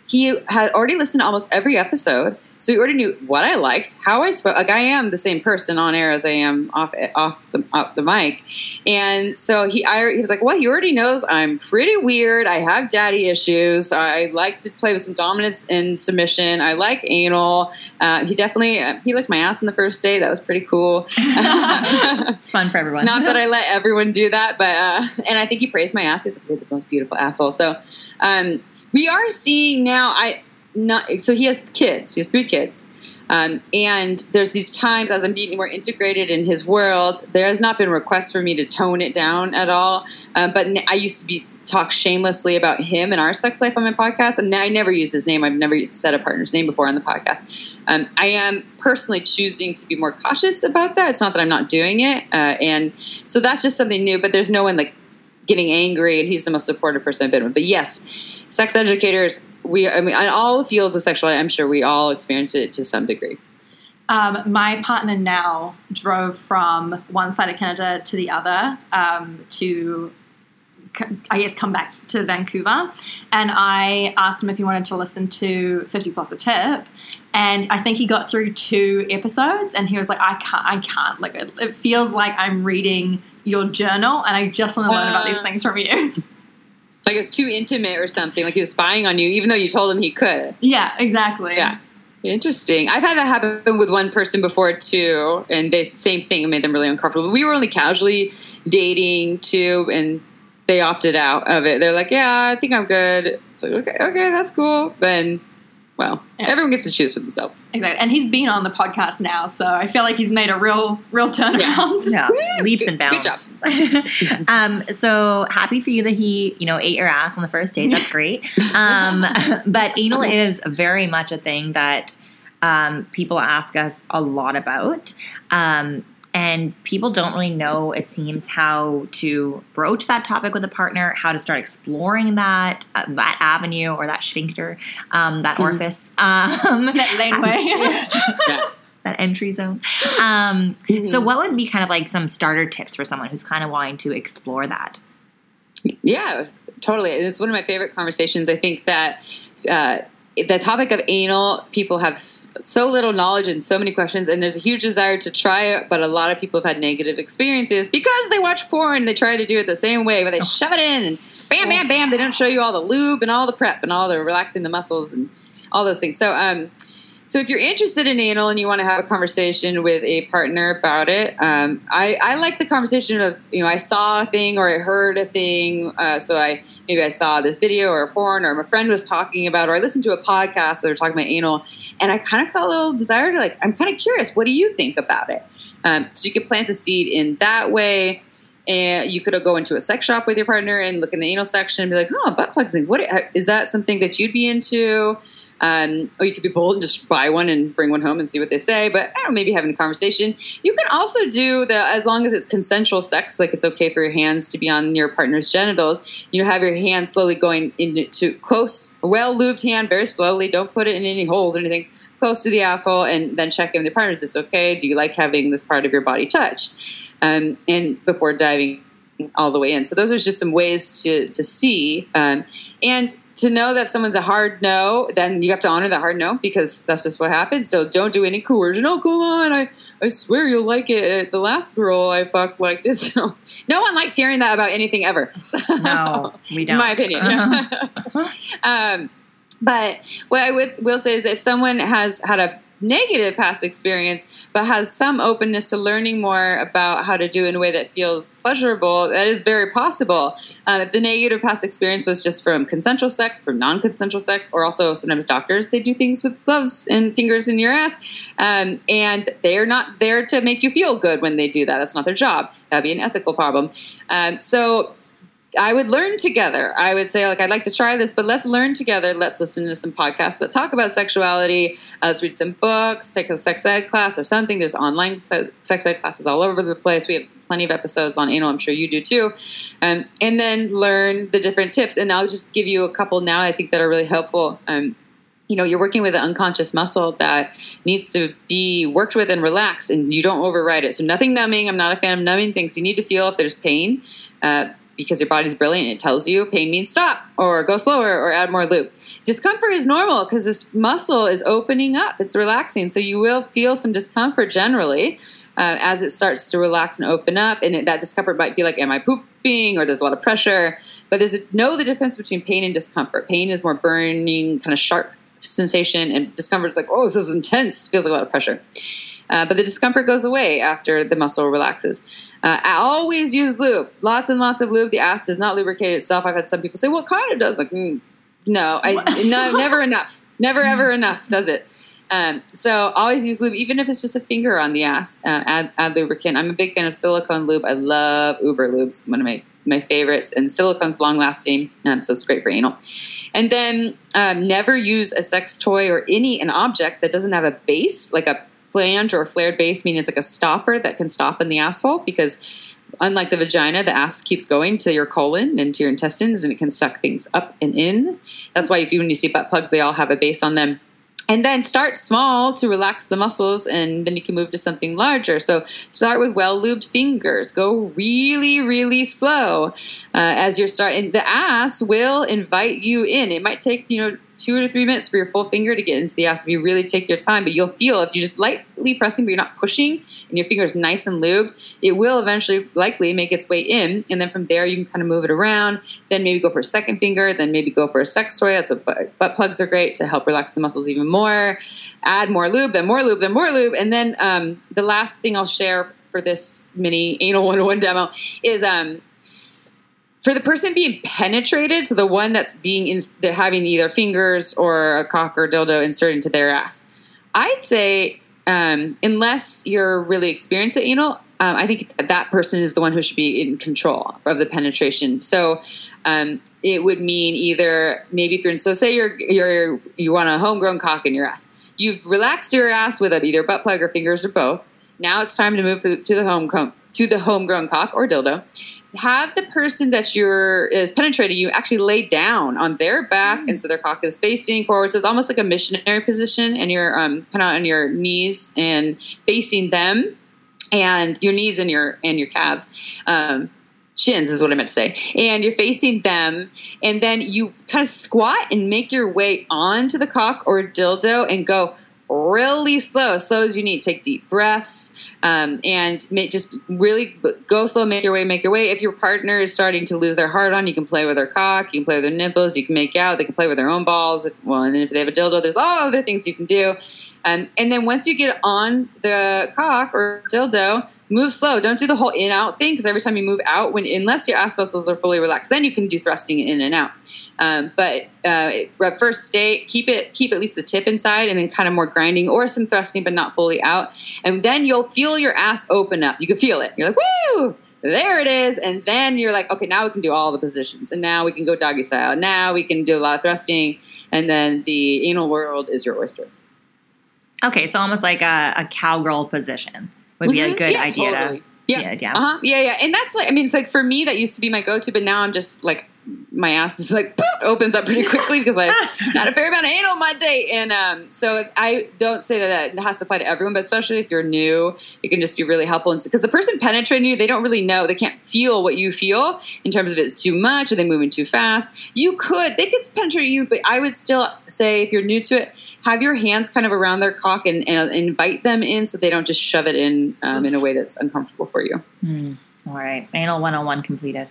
he had already listened to almost every episode, so he already knew what I liked, how I spoke. Like I am the same person on air as I am off off the, off the mic, and so he I, he was like, "Well, he already knows I'm pretty weird. I have daddy issues. I like to play with some dominance and submission. I like anal. Uh, he definitely uh, he licked my ass on the first day. That was pretty cool. it's fun for everyone. Not that I let everyone do that, but uh, and I think he praised my ass. He's like, "You're the most beautiful asshole." So. Um, we are seeing now. I not so he has kids. He has three kids. Um, and there's these times as I'm being more integrated in his world, there has not been requests for me to tone it down at all. Uh, but I used to be talk shamelessly about him and our sex life on my podcast, and I never used his name. I've never said a partner's name before on the podcast. Um, I am personally choosing to be more cautious about that. It's not that I'm not doing it, uh, and so that's just something new. But there's no one like getting angry, and he's the most supportive person I've been with. But yes, sex educators, we, I mean, in all the fields of sexuality, I'm sure we all experience it to some degree. Um, my partner now drove from one side of Canada to the other um, to, I guess, come back to Vancouver. And I asked him if he wanted to listen to 50 Plus a Tip. And I think he got through two episodes and he was like, I can't, I can't. Like, it, it feels like I'm reading your journal and I just want to learn uh, about these uh. things from you. Like it's too intimate or something. Like he was spying on you, even though you told him he could. Yeah, exactly. Yeah. Interesting. I've had that happen with one person before too, and they same thing made them really uncomfortable. We were only casually dating too, and they opted out of it. They're like, "Yeah, I think I'm good." It's like, "Okay, okay, that's cool." Then well, yeah. everyone gets to choose for themselves. Exactly. And he's been on the podcast now, so I feel like he's made a real, real turnaround. Yeah, yeah. leaps and bounds. Good job. um, so happy for you that he, you know, ate your ass on the first date. That's great. Um, but anal is very much a thing that um, people ask us a lot about. Um, and people don't really know it seems how to broach that topic with a partner how to start exploring that uh, that avenue or that sphincter um, that hmm. orifice um, that laneway that entry zone. Um, mm-hmm. So, what would be kind of like some starter tips for someone who's kind of wanting to explore that? Yeah, totally. It's one of my favorite conversations. I think that. Uh, the topic of anal, people have so little knowledge and so many questions, and there's a huge desire to try it. But a lot of people have had negative experiences because they watch porn. They try to do it the same way, but they oh. shove it in and bam, bam, bam. They don't show you all the lube and all the prep and all the relaxing the muscles and all those things. So, um, so if you're interested in anal and you want to have a conversation with a partner about it, um, I, I, like the conversation of you know I saw a thing or I heard a thing, uh, so I maybe I saw this video or a porn or my friend was talking about or I listened to a podcast where they're talking about anal, and I kind of felt a little desire to like I'm kind of curious. What do you think about it? Um, so you could plant a seed in that way and you could go into a sex shop with your partner and look in the anal section and be like, "Oh, butt plugs things. What is that? Something that you'd be into?" Um, or you could be bold and just buy one and bring one home and see what they say. But I don't know, maybe having a conversation. You can also do the as long as it's consensual sex, like it's okay for your hands to be on your partner's genitals. You have your hand slowly going into close, well lubed hand, very slowly. Don't put it in any holes or anything. Close to the asshole, and then check in with your partner. Is this okay? Do you like having this part of your body touched? Um, and before diving all the way in. So those are just some ways to to see um, and to know that if someone's a hard no, then you have to honor that hard no because that's just what happens. So don't do any coercion. Oh, come on, I, I swear you'll like it. The last girl I fucked liked it. So no one likes hearing that about anything ever. no, we don't. In my opinion. Uh-huh. um, but what I would will say is if someone has had a negative past experience, but has some openness to learning more about how to do it in a way that feels pleasurable, that is very possible. Uh, if the negative past experience was just from consensual sex, from non consensual sex, or also sometimes doctors, they do things with gloves and fingers in your ass, um, and they're not there to make you feel good when they do that. That's not their job. That'd be an ethical problem. Um, so I would learn together. I would say, like, I'd like to try this, but let's learn together. Let's listen to some podcasts that talk about sexuality. Uh, let's read some books, take a sex ed class or something. There's online sex ed classes all over the place. We have plenty of episodes on anal. I'm sure you do too. Um, and then learn the different tips. And I'll just give you a couple now I think that are really helpful. Um, you know, you're working with an unconscious muscle that needs to be worked with and relaxed, and you don't override it. So, nothing numbing. I'm not a fan of numbing things. You need to feel if there's pain. Uh, because your body's brilliant. It tells you pain means stop or go slower or add more loop. Discomfort is normal because this muscle is opening up. It's relaxing. So you will feel some discomfort generally uh, as it starts to relax and open up. And it, that discomfort might feel like, am I pooping or there's a lot of pressure? But there's a, know the difference between pain and discomfort. Pain is more burning, kind of sharp sensation, and discomfort is like, oh, this is intense. Feels like a lot of pressure. Uh, but the discomfort goes away after the muscle relaxes. Uh, I always use lube, lots and lots of lube. The ass does not lubricate itself. I've had some people say, "Well, kind of does." Like, mm, no, I no, never enough, never ever enough does it. Um, so always use lube, even if it's just a finger on the ass. Uh, add, add lubricant. I'm a big fan of silicone lube. I love Uberlube's, one of my my favorites, and silicone's long lasting, um, so it's great for anal. And then um, never use a sex toy or any an object that doesn't have a base, like a flange or flared base, meaning it's like a stopper that can stop in the asshole because unlike the vagina, the ass keeps going to your colon and to your intestines and it can suck things up and in. That's why if you when you see butt plugs, they all have a base on them. And then start small to relax the muscles and then you can move to something larger. So start with well lubed fingers. Go really really slow uh, as you're starting the ass will invite you in. It might take you know two to three minutes for your full finger to get into the ass if you really take your time. But you'll feel if you're just lightly pressing, but you're not pushing, and your finger is nice and lubed, it will eventually likely make its way in. And then from there, you can kind of move it around. Then maybe go for a second finger. Then maybe go for a sex toy. That's what butt, butt plugs are great to help relax the muscles even more. Add more lube, then more lube, then more lube. And then um, the last thing I'll share for this mini anal 101 demo is um, for the person being penetrated, so the one that's being in, having either fingers or a cock or dildo inserted into their ass, I'd say um, unless you're really experienced at anal, um, I think that person is the one who should be in control of the penetration. So um, it would mean either maybe if you're in, so say you're you're you want a homegrown cock in your ass, you've relaxed your ass with either butt plug or fingers or both. Now it's time to move to the home to the homegrown cock or dildo. Have the person that you're is penetrating you actually lay down on their back, and so their cock is facing forward. So it's almost like a missionary position, and you're um, kind of on your knees and facing them, and your knees and your and your calves. Um, shins is what I meant to say. And you're facing them, and then you kind of squat and make your way onto the cock or dildo and go really slow, as slow as you need. Take deep breaths um, and make, just really go slow, make your way, make your way. If your partner is starting to lose their heart on, you can play with their cock, you can play with their nipples, you can make out, they can play with their own balls. Well, and if they have a dildo, there's all other things you can do. Um, and then once you get on the cock or dildo, move slow. Don't do the whole in out thing because every time you move out, when unless your ass muscles are fully relaxed, then you can do thrusting in and out. Um, but uh, first, stay keep it keep at least the tip inside, and then kind of more grinding or some thrusting, but not fully out. And then you'll feel your ass open up. You can feel it. You're like, woo! There it is. And then you're like, okay, now we can do all the positions. And now we can go doggy style. Now we can do a lot of thrusting. And then the anal world is your oyster. Okay, so almost like a, a cowgirl position would be mm-hmm. a good yeah, idea. Totally. Yeah, yeah, yeah. Uh-huh. yeah, yeah. And that's like, I mean, it's like for me, that used to be my go-to, but now I'm just like my ass is like opens up pretty quickly because I've got a fair amount of anal on my date. And um, so I don't say that that has to apply to everyone, but especially if you're new, it can just be really helpful. Because the person penetrating you, they don't really know, they can't feel what you feel in terms of it's too much, are they moving too fast? You could, they could penetrate you, but I would still say if you're new to it, have your hands kind of around their cock and, and invite them in so they don't just shove it in um, in a way that's uncomfortable for you. Mm. All right. Anal 101 completed.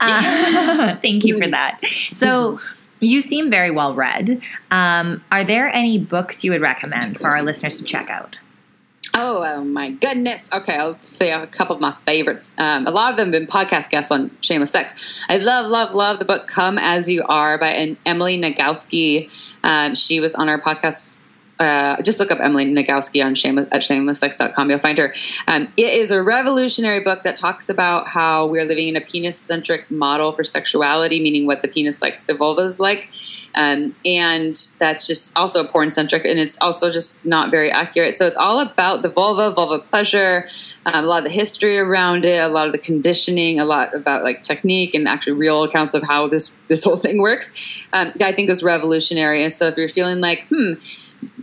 Uh, thank you for that. So, you seem very well read. Um, are there any books you would recommend for our listeners to check out? Oh, oh my goodness. Okay, I'll say a couple of my favorites. Um, a lot of them have been podcast guests on Shameless Sex. I love, love, love the book Come As You Are by Emily Nagoski. Um, she was on our podcast uh, just look up Emily Nagoski on shameless, at shamelesssex.com. You'll find her. Um, it is a revolutionary book that talks about how we're living in a penis centric model for sexuality, meaning what the penis likes, the vulva is like. Um, and that's just also porn centric, and it's also just not very accurate. So it's all about the vulva, vulva pleasure, um, a lot of the history around it, a lot of the conditioning, a lot about like technique and actually real accounts of how this this whole thing works. Um, I think is revolutionary. And so if you're feeling like, hmm,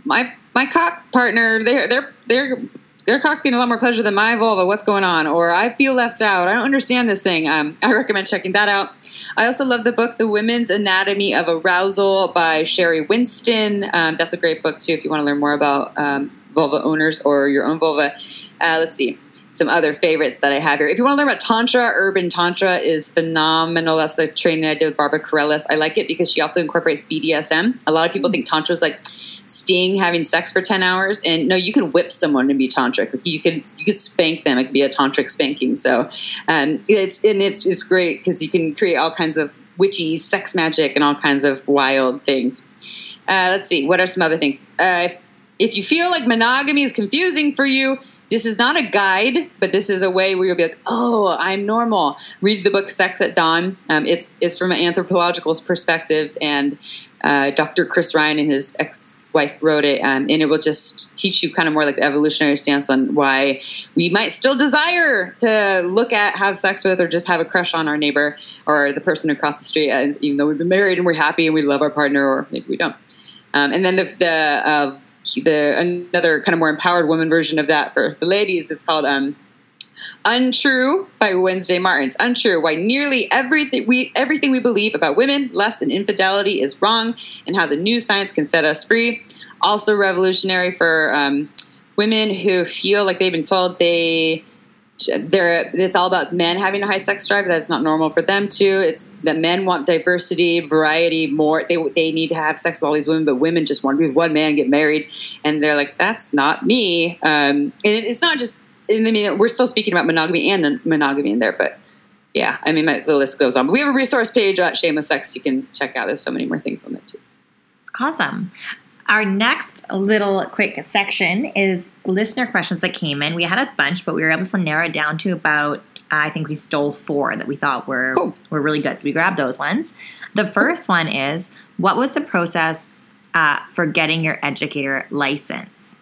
my my cock partner, they're they're they're their cock's getting a lot more pleasure than my vulva. What's going on? Or I feel left out. I don't understand this thing. Um, I recommend checking that out. I also love the book, The Women's Anatomy of Arousal by Sheri Winston. Um, that's a great book, too, if you want to learn more about um, vulva owners or your own vulva. Uh, let's see some other favorites that I have here. If you want to learn about Tantra, Urban Tantra is phenomenal. That's the training I did with Barbara Carrellas. I like it because she also incorporates BDSM. A lot of people think Tantra is like Sting having sex for 10 hours. And no, you can whip someone to be tantric. Like you can you can spank them. It can be a tantric spanking. So um, it's and it's, it's great because you can create all kinds of witchy sex magic and all kinds of wild things. Uh, let's see. What are some other things? Uh, if you feel like monogamy is confusing for you, this is not a guide, but this is a way where you'll be like, "Oh, I'm normal." Read the book "Sex at Dawn." Um, it's it's from an anthropological perspective, and uh, Dr. Chris Ryan and his ex-wife wrote it, um, and it will just teach you kind of more like the evolutionary stance on why we might still desire to look at, have sex with, or just have a crush on our neighbor or the person across the street, uh, even though we've been married and we're happy and we love our partner, or maybe we don't. Um, and then the, the uh, the another kind of more empowered woman version of that for the ladies is called um, Untrue by Wednesday Martins. Untrue why nearly everything we everything we believe about women, lust, and infidelity is wrong, and how the new science can set us free. Also revolutionary for um, women who feel like they've been told they they're it's all about men having a high sex drive. That's not normal for them too it's that men want diversity variety more. They they need to have sex with all these women but women just want to be with one man get married. And they're like that's not me. Um, and it's not just I mean we're still speaking about monogamy and monogamy in there but yeah I mean my, the list goes on but we have a resource page at Shameless Sex you can check out there's so many more things on there too awesome our next little quick section is listener questions that came in. We had a bunch, but we were able to narrow it down to about I think we stole four that we thought were cool. were really good. So we grabbed those ones. The first one is what was the process uh, for getting your educator license?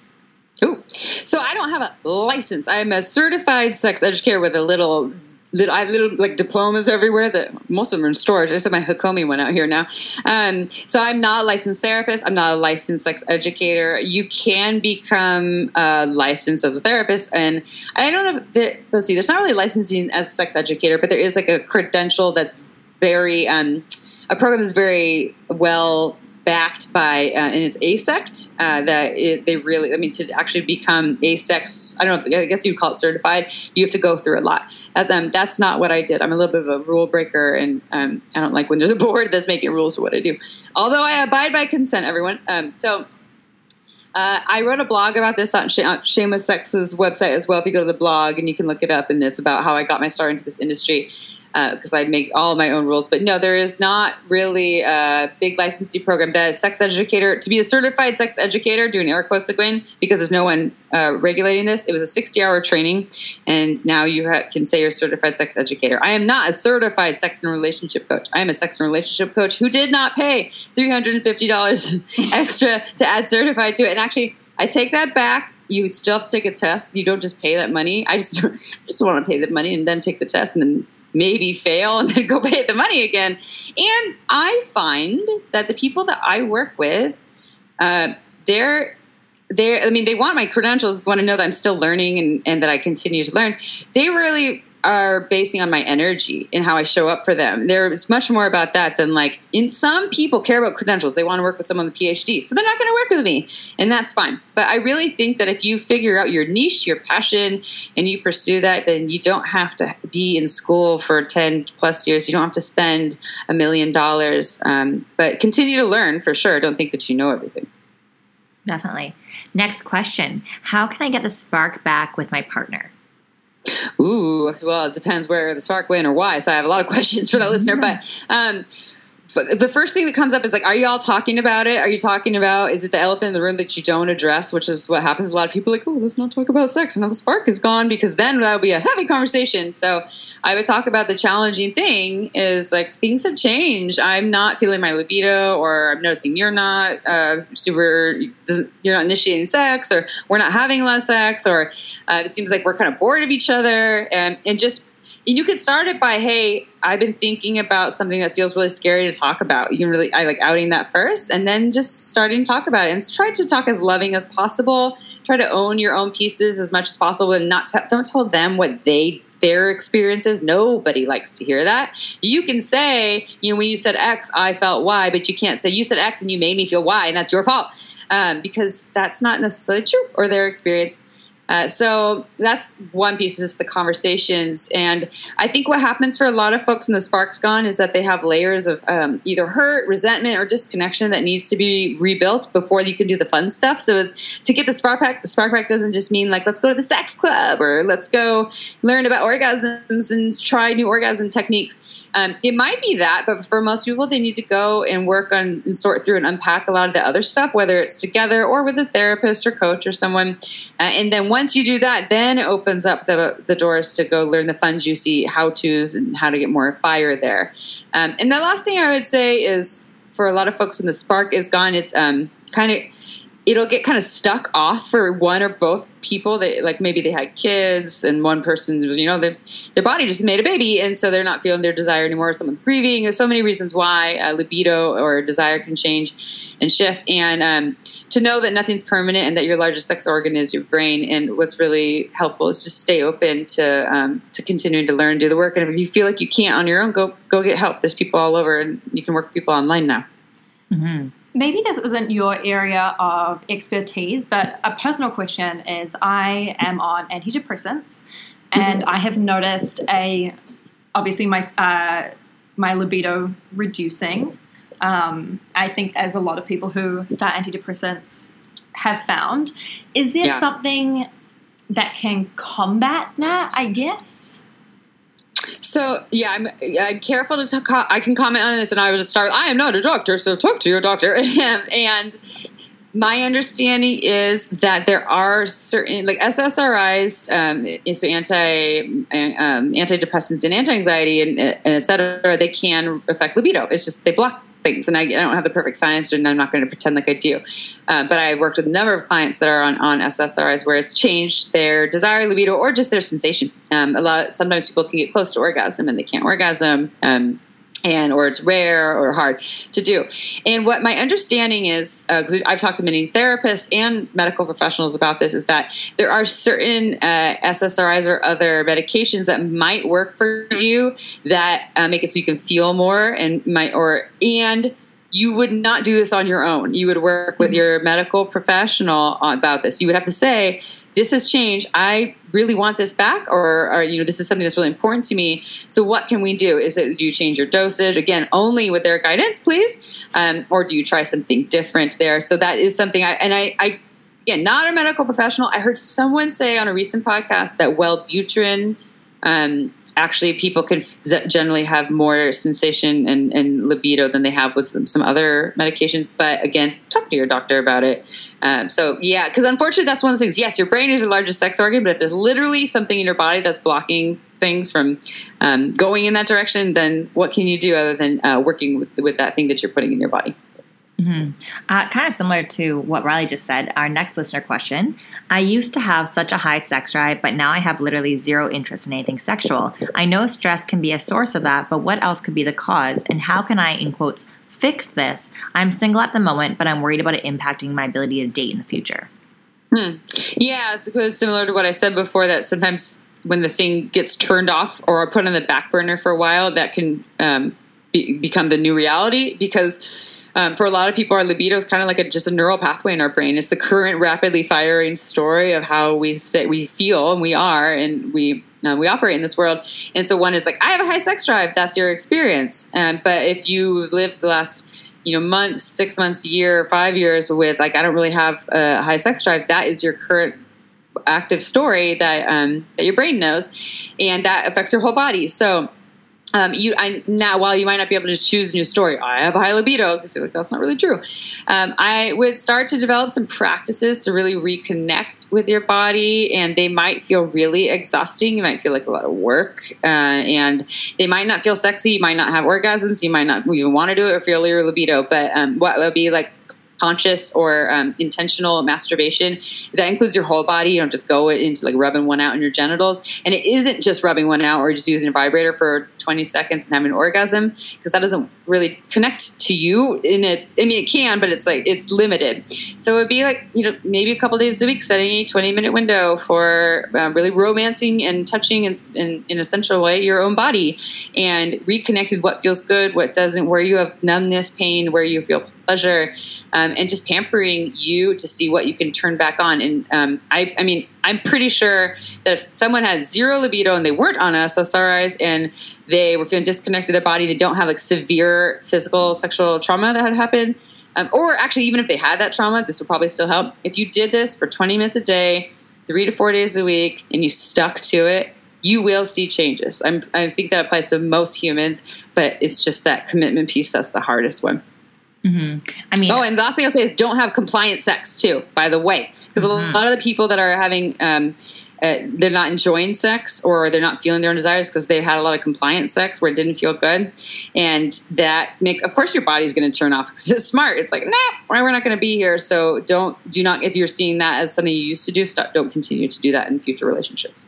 Ooh. So I don't have a license. I'm a certified sex educator with a little little, I have little like diplomas everywhere that most of them are in storage. I have my Hakomi one out here now. Um, so I'm not a licensed therapist. I'm not a licensed sex educator. You can become uh, licensed as a therapist, and I don't know. That, let's see. There's not really licensing as a sex educator, but there is like a credential that's very um, a program that's very well backed by uh, and it's AASECT uh, that it, they really I mean to actually become AASECT I don't know I guess you'd call it certified you have to go through a lot. That's um, that's not what I did. I'm a little bit of a rule breaker and um, I don't like when there's a board that's making rules for what I do. Although I abide by consent everyone. Um, so uh, I wrote a blog about this on Shameless Sex's website as well. If you go to the blog and you can look it up, and it's about how I got my start into this industry because uh, I make all my own rules. But no, there is not really a big licensing program that sex educator to be a certified sex educator. Doing air quotes again because there's no one uh, regulating this. It was a 60 hour training, and now you ha- can say you're a certified sex educator. I am not a certified sex and relationship coach. I am a sex and relationship coach who did not pay $350 extra to add certified to it. And actually, I take that back you still have to take a test. You don't just pay that money. I just just want to pay the money and then take the test and then maybe fail and then go pay the money again. And I find that the people that I work with, uh, they're they I mean they want my credentials, want to know that I'm still learning and, and that I continue to learn. They really are basing on my energy and how I show up for them. There's much more about that than like in some people care about credentials. They want to work with someone with a PhD. So they're not going to work with me. And that's fine. But I really think that if you figure out your niche, your passion, and you pursue that, then you don't have to be in school for 10 plus years. You don't have to spend a million dollars. Um, but continue to learn for sure. Don't think that you know everything. Definitely. Next question How can I get the spark back with my partner? Ooh, well, it depends where the spark went or why. So I have a lot of questions for that listener. But um, the first thing that comes up is like, are you all talking about it? Are you talking about is it the elephant in the room that you don't address, which is what happens. A lot of people like, oh, let's not talk about sex, and the spark is gone because then that would be a heavy conversation. So I would talk about the challenging thing is like things have changed. I'm not feeling my libido, or I'm noticing you're not uh, super, you're not initiating sex, or we're not having less sex, or uh, it seems like we're kind of bored of each other, and and just you could start it by, hey, I've been thinking about something that feels really scary to talk about. You can really, I like outing that first, and then just starting to talk about it, and try to talk as loving as possible. Try to own your own pieces as much as possible, and not t- don't tell them what they their experiences. Nobody likes to hear that. You can say, you know, when you said X, I felt Y, but you can't say you said X and you made me feel Y, and that's your fault. Um, because that's not necessarily true or their experience. Uh, so that's one piece is the conversations. And I think what happens for a lot of folks when the spark's gone is that they have layers of um, either hurt, resentment, or disconnection that needs to be rebuilt before you can do the fun stuff. So to get the spark back, the spark back doesn't just mean like, let's go to the sex club or let's go learn about orgasms and try new orgasm techniques um, it might be that, but for most people, they need to go and work on and sort through and unpack a lot of the other stuff, whether it's together or with a therapist or coach or someone. Uh, and then once you do that, then it opens up the, the doors to go learn the fun, juicy how to's and how to get more fire there. Um, and the last thing I would say is for a lot of folks, when the spark is gone, it's um, kind of it'll get kind of stuck off for one or both people that like maybe they had kids and one person you know their, their body just made a baby and so they're not feeling their desire anymore. Someone's grieving. There's so many reasons why uh, libido or desire can change and shift. And um, to know that nothing's permanent and that your largest sex organ is your brain and what's really helpful is just stay open to um, to continuing to learn do the work. And if you feel like you can't on your own go go get help. There's people all over and you can work with people online now. Mm-hmm maybe this isn't your area of expertise, but a personal question is I am on antidepressants and I have noticed a obviously my uh, my libido reducing. Um, I think as a lot of people who start antidepressants have found. Is there yeah. something that can combat that? I guess. So yeah, I'm, I'm careful to talk. I can comment on this, and I will just start. I am not a doctor, so talk to your doctor. and my understanding is that there are certain like SSRIs, um, so anti um, antidepressants and anti anxiety and, and et cetera. They can affect libido. It's just they block things, and I, I, don't have the perfect science, and I'm not going to pretend like I do. Uh, but I've worked with a number of clients that are on, on SSRIs where it's changed their desire, libido, or just their sensation. Um, a lot. Sometimes people can get close to orgasm and they can't orgasm. Um, and or it's rare or hard to do. And what my understanding is, uh, I've talked to many therapists and medical professionals about this, is that there are certain uh, SSRIs or other medications that might work for you that uh, make it so you can feel more and might or and you would not do this on your own. You would work with mm-hmm. your medical professional about this. You would have to say, this has changed. I really want this back, or, or, you know, this is something that's really important to me. So, what can we do? Is it do you change your dosage again, only with their guidance, please, um, or do you try something different there? So that is something I and I, I again, not a medical professional. I heard someone say on a recent podcast that Wellbutrin um, actually people can generally have more sensation and, and, libido than they have with some, some, other medications but again talk to your doctor about it. Um, so yeah because unfortunately that's one of the things. Yes your brain is your largest sex organ but if there's literally something in your body that's blocking things from um, going in that direction then what can you do other than uh, working with, with that thing that you're putting in your body Mm-hmm. Uh, kind of similar to what Riley just said, our next listener question. I used to have such a high sex drive, but now I have literally zero interest in anything sexual. I know stress can be a source of that, but what else could be the cause? And how can I, in quotes, fix this? I'm single at the moment, but I'm worried about it impacting my ability to date in the future. Hmm. Yeah, it's similar to what I said before that sometimes when the thing gets turned off or put on the back burner for a while, that can um, be, become the new reality because um, for a lot of people, our libido is kind of like a, just a neural pathway in our brain. It's the current rapidly firing story of how we say, we feel and we are and we uh, we operate in this world. And so one is like, I have a high sex drive. That's your experience. Um, but if you lived the last you know months, six months, year, five years with like I don't really have a high sex drive, that is your current active story that um, that your brain knows, and that affects your whole body. So um, you I, now while you might not be able to just choose a new story i have a high libido because like that's not really true. Um, i would start to develop some practices to really reconnect with your body and they might feel really exhausting. You might feel like a lot of work uh, and they might not feel sexy. You might not have orgasms. You might not even want to do it or feel your libido. But um, what would be like conscious or um, intentional masturbation that includes your whole body. You don't just go into like rubbing one out in your genitals. And it isn't just rubbing one out or just using a vibrator for 20 seconds and having an orgasm because that doesn't really connect to you in it. I mean it can but it's like it's limited. So it would be like you know maybe a couple days a week setting a 20 minute window for uh, really romancing and touching in, in, in a central way your own body and reconnecting what feels good what doesn't where you have numbness pain where you feel pleasure um, and just pampering you to see what you can turn back on. And um, I, I mean I'm pretty sure that if someone had zero libido and they weren't on SSRIs and they were feeling disconnected to their body, they don't have like severe physical sexual trauma that had happened, um, or actually even if they had that trauma, this would probably still help. If you did this for 20 minutes a day, three to four days a week, and you stuck to it, you will see changes. I'm, I think that applies to most humans, but it's just that commitment piece that's the hardest one. Mm-hmm. I mean, oh, and the last thing I'll say is don't have compliant sex too. By the way, because mm-hmm. a lot of the people that are having, um, uh, they're not enjoying sex or they're not feeling their own desires because they've had a lot of compliant sex where it didn't feel good, and that makes. Of course, your body's going to turn off because it's smart. It's like, nah, we're not going to be here. So don't do not if you're seeing that as something you used to do, stop, don't continue to do that in future relationships.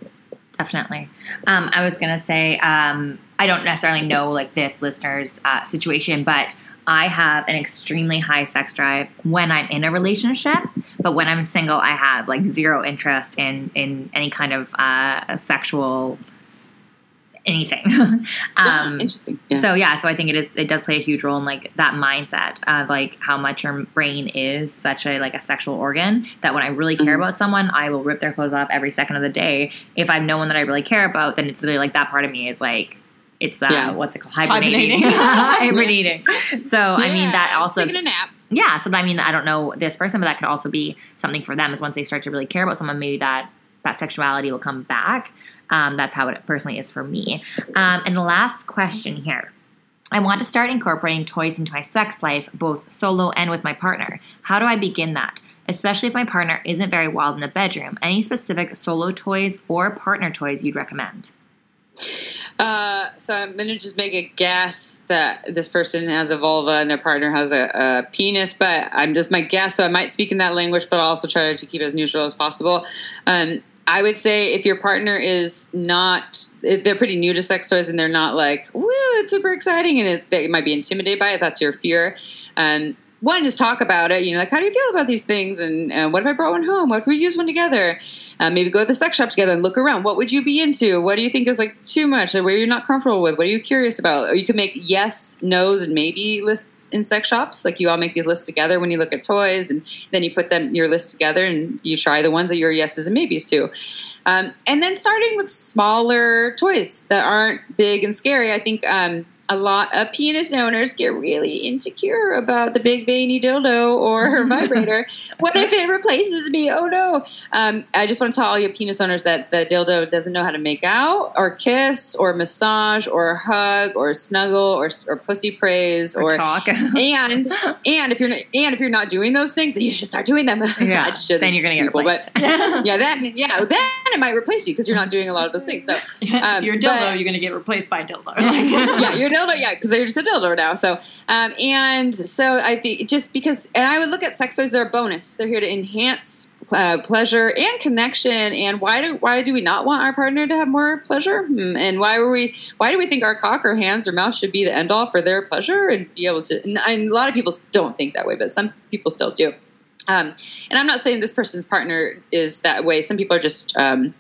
Definitely. Um, I was going to say um, I don't necessarily know like this listener's uh, situation, but I have an extremely high sex drive when I'm in a relationship, but when I'm single, I have like zero interest in in any kind of uh, sexual anything. um, interesting. Yeah. So yeah, so I think it is. It does play a huge role in like that mindset of like how much your brain is such a like a sexual organ that when I really care mm-hmm. about someone, I will rip their clothes off every second of the day. If I've no one that I really care about, then it's really like that part of me is like it's uh, yeah. what's it called? Hibernating. Hibernating. So yeah, I mean that also taking a nap. Yeah. So I mean I don't know this person, but that could also be something for them. Is once they start to really care about someone, maybe that that sexuality will come back. Um, that's how it personally is for me. Um, and the last question here. I want to start incorporating toys into my sex life, both solo and with my partner. How do I begin that? Especially if my partner isn't very wild in the bedroom. Any specific solo toys or partner toys you'd recommend? Uh, so I'm gonna just make a guess that this person has a vulva and their partner has a, a penis, but I'm just my guess, so I might speak in that language, but I'll also try to keep it as neutral as possible. Um, I would say if your partner is not, they're pretty new to sex toys and they're not like, woo, it's super exciting, and they might be intimidated by it. That's your fear. Um, one is talk about it you know like how do you feel about these things? And uh, what if i brought one home? What if we use one together? Uh, maybe go to the sex shop together and look around. What would you be into? What do you think is like too much? What are you're not comfortable with? What are you curious about? Or you can make yes no's and maybe lists in sex shops. Like you all make these lists together when you look at toys and then you put them your list together and you try the ones that your yeses and maybes to. Um, and then starting with smaller toys that aren't big and scary i think um, a lot of penis owners get really insecure about the big veiny dildo or her vibrator. what if it replaces me? Oh no! Um, I just want to tell all you penis owners that the dildo doesn't know how to make out or kiss or massage or hug or snuggle or, or pussy praise or, Or talk. and and if you're not, and if you're not doing those things, then you should start doing them. Yeah, then you're gonna get people, replaced. But yeah, then yeah, then it might replace you because you're not doing a lot of those things. So if Um, you're dildo, but- you're going to get replaced by a dildo. yeah, you're a dildo, yeah, because they're just a dildo now. So, um, and so I think just because, and I would look at sex toys; they're a bonus. They're here to enhance uh, pleasure and connection. And why do why do we not want our partner to have more pleasure? Hmm, And why were we? Why do we think our cock or hands or mouth should be the end all for their pleasure and be able to? And, and a lot of people don't think that way, but some people still do. Um, and I'm not saying this person's partner is that way. Some people are just um,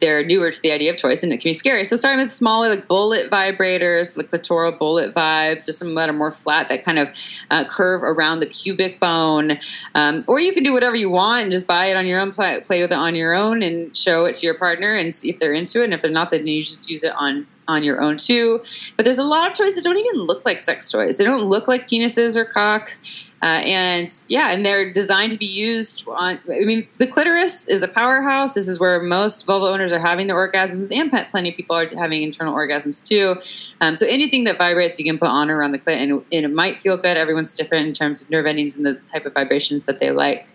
they're newer to the idea of toys and it can be scary. So starting with smaller like bullet vibrators, like clitoral bullet vibes, there's some that are more flat that kind of uh, curve around the pubic bone. Um, or you can do whatever you want and just buy it on your own, play, play with it on your own and show it to your partner and see if they're into it. And if they're not, then you just use it on on your own too. But there's a lot of toys that don't even look like sex toys. They don't look like penises or cocks. Uh, and yeah, and they're designed to be used on. I mean, the clitoris is a powerhouse. This is where most vulva owners are having their orgasms, and plenty of people are having internal orgasms too. Um, so anything that vibrates, you can put on or around the clit, and, and it might feel good. Everyone's different in terms of nerve endings and the type of vibrations that they like.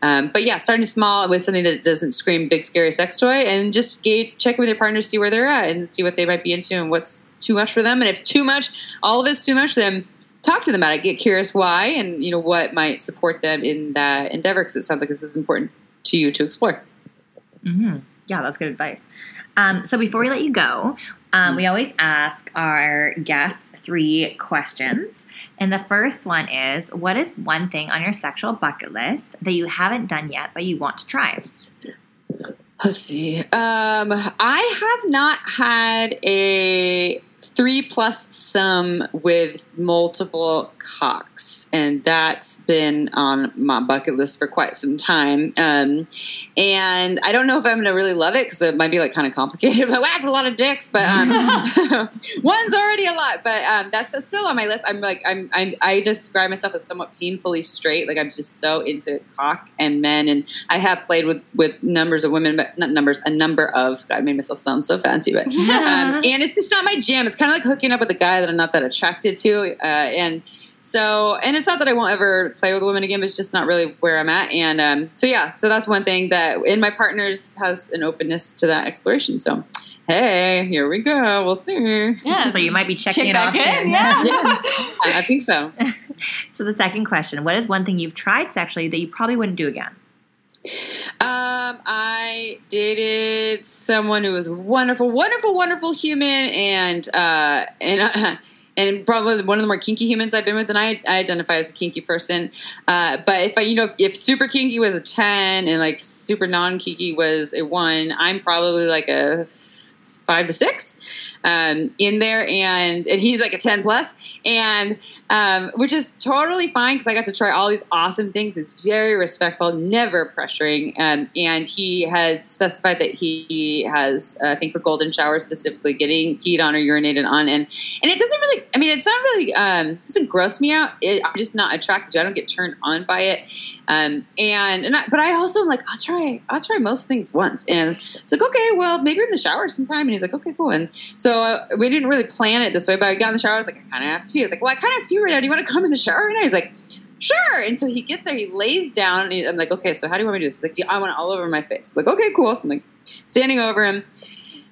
Um, but yeah, starting small with something that doesn't scream big scary sex toy, and just gauge, check with your partner, see where they're at, and see what they might be into and what's too much for them. And if it's too much, all of it's too much, then talk to them about it. Get curious why, and you know what might support them in that endeavor. Because it sounds like this is important to you to explore. hmm Yeah, that's good advice. Um, so before we let you go, um, we always ask our guests three questions. And the first one is What is one thing on your sexual bucket list that you haven't done yet but you want to try? Let's see. Um, I have not had a three plus some with multiple cocks, and that's been on my bucket list for quite some time. Um, and I don't know if I'm going to really love it because it might be like kind of complicated. like, wow, that's a lot of dicks, but um, one's already a lot. But um, that's still on my list. I'm like, I'm, I'm, I describe myself as somewhat painfully straight. Like I'm just so into cock and men, and I have played with with numbers of women, but not numbers, a number of. I made myself sound so fancy, but um, and it's just not my jam. It's kind of like hooking up with a guy that I'm not that attracted to, uh, and so and it's not that I won't ever play with a woman again, but it's just not really where I'm at. And um, so yeah, so that's one thing that, in my partner's has an openness to that exploration. So hey, here we go. We'll see. yeah. So you might be checking check it back off in. Yeah. Yeah, I think so. So the second question What is one thing you've tried sexually that you probably wouldn't do again? Um, I dated someone who was wonderful, wonderful, wonderful human, and uh, and uh, and probably one of the more kinky humans I've been with, and I, I identify as a kinky person. Uh, but if I, you know, if, if super kinky was a ten and like super non kinky was a one, I'm probably like a five to six um, in there, and and he's like a ten plus, and um, which is totally fine because I got to try all these awesome things. He's very respectful, never pressuring, um, and he had specified that he has, uh, I think, for golden shower specifically, getting peed on or urinated on, and and it doesn't really, I mean, it's not really, um, it doesn't gross me out. It, I'm just not attracted to. it. I don't get turned on by it, um, and and I, but I also am like, I'll try, I'll try most things once, and it's like, okay, well, maybe in the shower sometime, and he's like, okay, cool, and so uh, we didn't really plan it this way, but I got in the shower, I was like, I kind of have to pee. I was like, well, I kind of have to pee right now. Do you want to come in the shower right now? He's like, sure. And so he gets there, he lays down, and he, I'm like, okay, so how do you want me to do this? He's like, I want it all over my face. I'm like, okay, cool. So I'm like standing over him,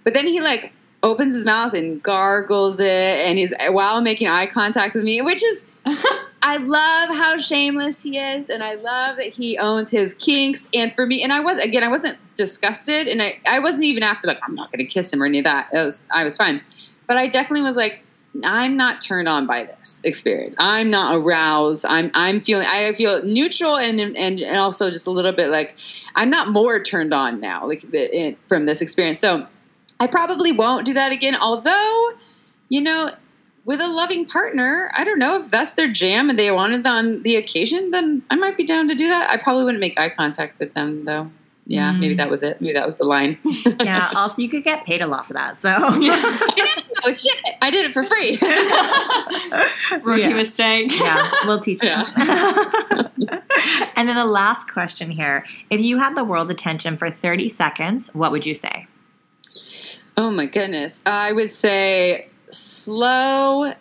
but then he like opens his mouth and gargles it, and he's while making eye contact with me, which is. I love how shameless he is, and I love that he owns his kinks. And for me, and I was again, I wasn't disgusted, and I, I wasn't even after like I'm not going to kiss him or any of that. It was I was fine, but I definitely was like, I'm not turned on by this experience. I'm not aroused. I'm I'm feeling I feel neutral and and and also just a little bit like I'm not more turned on now like the, it, from this experience. So I probably won't do that again. Although, you know, with a loving partner, I don't know if that's their jam and they wanted on the occasion, then I might be down to do that. I probably wouldn't make eye contact with them though. Yeah, mm. maybe that was it. Maybe that was the line. yeah. Also, you could get paid a lot for that. So. oh shit! I did it for free. Rookie yeah. mistake. Yeah, we'll teach you. and then the last question here: If you had the world's attention for thirty seconds, what would you say? Oh my goodness! I would say slow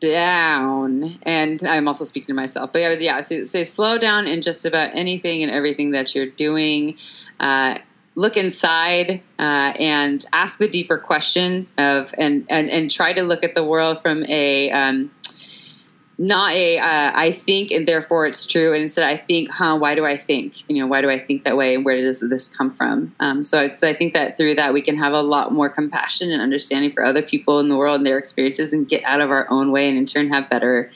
down. And i'm also speaking to myself. But yeah, so say slow down in just about anything and everything that you're doing. Uh, look inside uh, and ask the deeper question of and, and and try to look at the world from a um, not a uh, I think and therefore it's true, and instead I think, huh? Why do I think? You know, why do I think that way, and where does this come from? Um, so I think that through that we can have a lot more compassion and understanding for other people in the world and their experiences, and get out of our own way, and in turn have better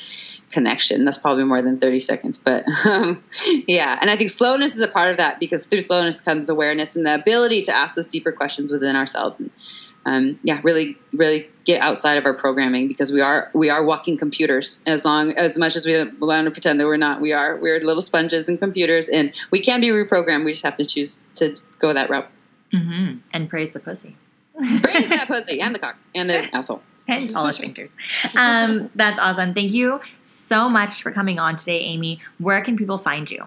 connection. That's probably more than 30 seconds, but um, yeah. And I think slowness is a part of that because through slowness comes awareness and the ability to ask those deeper questions within ourselves. And um, yeah, really, really get outside of our programming because we are we are walking computers. As long as much as we want to pretend that we're not, we are. We're little sponges and computers, and we can be reprogrammed. We just have to choose to go that route. Mm-hmm. And praise the pussy. praise that pussy and the cock and the asshole and all the sphincters. Um, that's awesome. Thank you so much for coming on today, Amy. Where can people find you?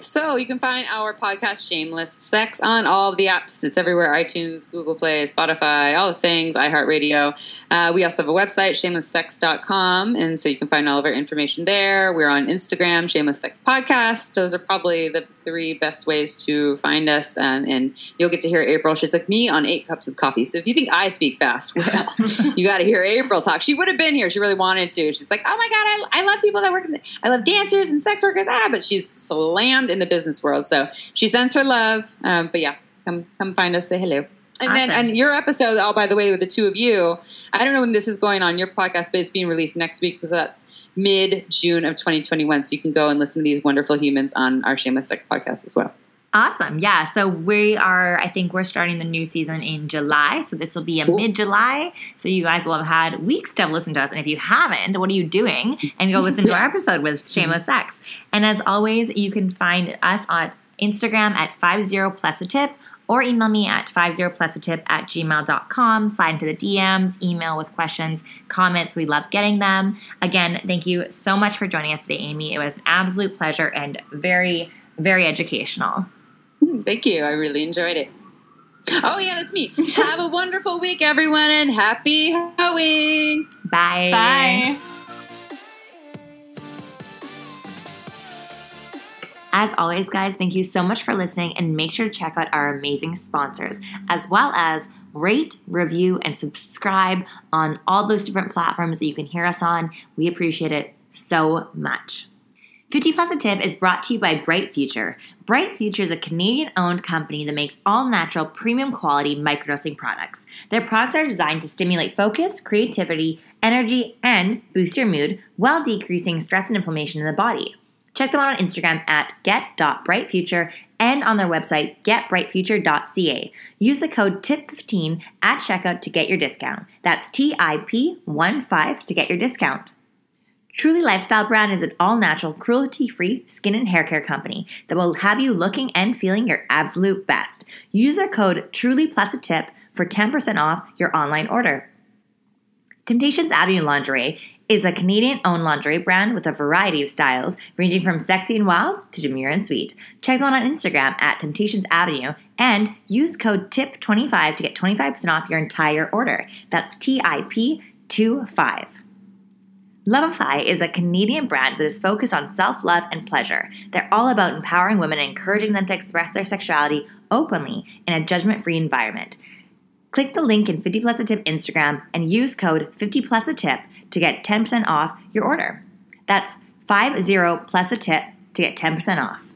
So you can find our podcast Shameless Sex on all of the apps. It's everywhere: iTunes, Google Play, Spotify, all the things, iHeartRadio. Uh, we also have a website, shamelesssex.com, and so you can find all of our information there. We're on Instagram, Shameless Sex Podcast. Those are probably the three best ways to find us, um, and you'll get to hear April. She's like me on eight cups of coffee. So if you think I speak fast, well, you got to hear April talk. She would have been here. She really wanted to. She's like, oh my god, I, I love people that work. In the, I love dancers and sex workers. Ah, but she's slammed in the business world. So she sends her love. Um, but yeah, come come find us. Say hello. And awesome. then, and your episode, oh, by the way, with the two of you, I don't know when this is going on your podcast, but it's being released next week because that's mid June of 2021. So you can go and listen to these wonderful humans on our Shameless Sex podcast as well. Awesome. Yeah. So we are, I think we're starting the new season in July. So this will be a cool. mid July. So you guys will have had weeks to listen to us. And if you haven't, what are you doing? And go listen to our episode with Shameless mm-hmm. Sex. And as always, you can find us on Instagram at 50 plus a tip or email me at 50 plus a tip at gmail.com. Slide into the DMs, email with questions, comments. We love getting them. Again, thank you so much for joining us today, Amy. It was an absolute pleasure and very, very educational. Hmm, thank you. I really enjoyed it. Oh, yeah, that's me. Have a wonderful week, everyone, and happy hoeing. Bye. Bye. As always, guys, thank you so much for listening and make sure to check out our amazing sponsors as well as rate, review, and subscribe on all those different platforms that you can hear us on. We appreciate it so much. 50 Plus a Tip is brought to you by Bright Future. Bright Future is a Canadian owned company that makes all natural, premium quality microdosing products. Their products are designed to stimulate focus, creativity, energy, and boost your mood while decreasing stress and inflammation in the body. Check them out on Instagram at get.brightfuture and on their website, getbrightfuture.ca. Use the code TIP15 at checkout to get your discount. That's TIP15 to get your discount. Truly Lifestyle Brand is an all natural, cruelty free skin and hair care company that will have you looking and feeling your absolute best. Use their code TRULY plus a tip for 10% off your online order. Temptations Avenue Lingerie is a Canadian owned lingerie brand with a variety of styles, ranging from sexy and wild to demure and sweet. Check them out on Instagram at Temptations Avenue and use code TIP25 to get 25% off your entire order. That's TIP25. Lovify is a Canadian brand that is focused on self love and pleasure. They're all about empowering women and encouraging them to express their sexuality openly in a judgment free environment. Click the link in 50 plus a tip Instagram and use code 50 plus a tip to get 10% off your order. That's 50 plus a tip to get 10% off.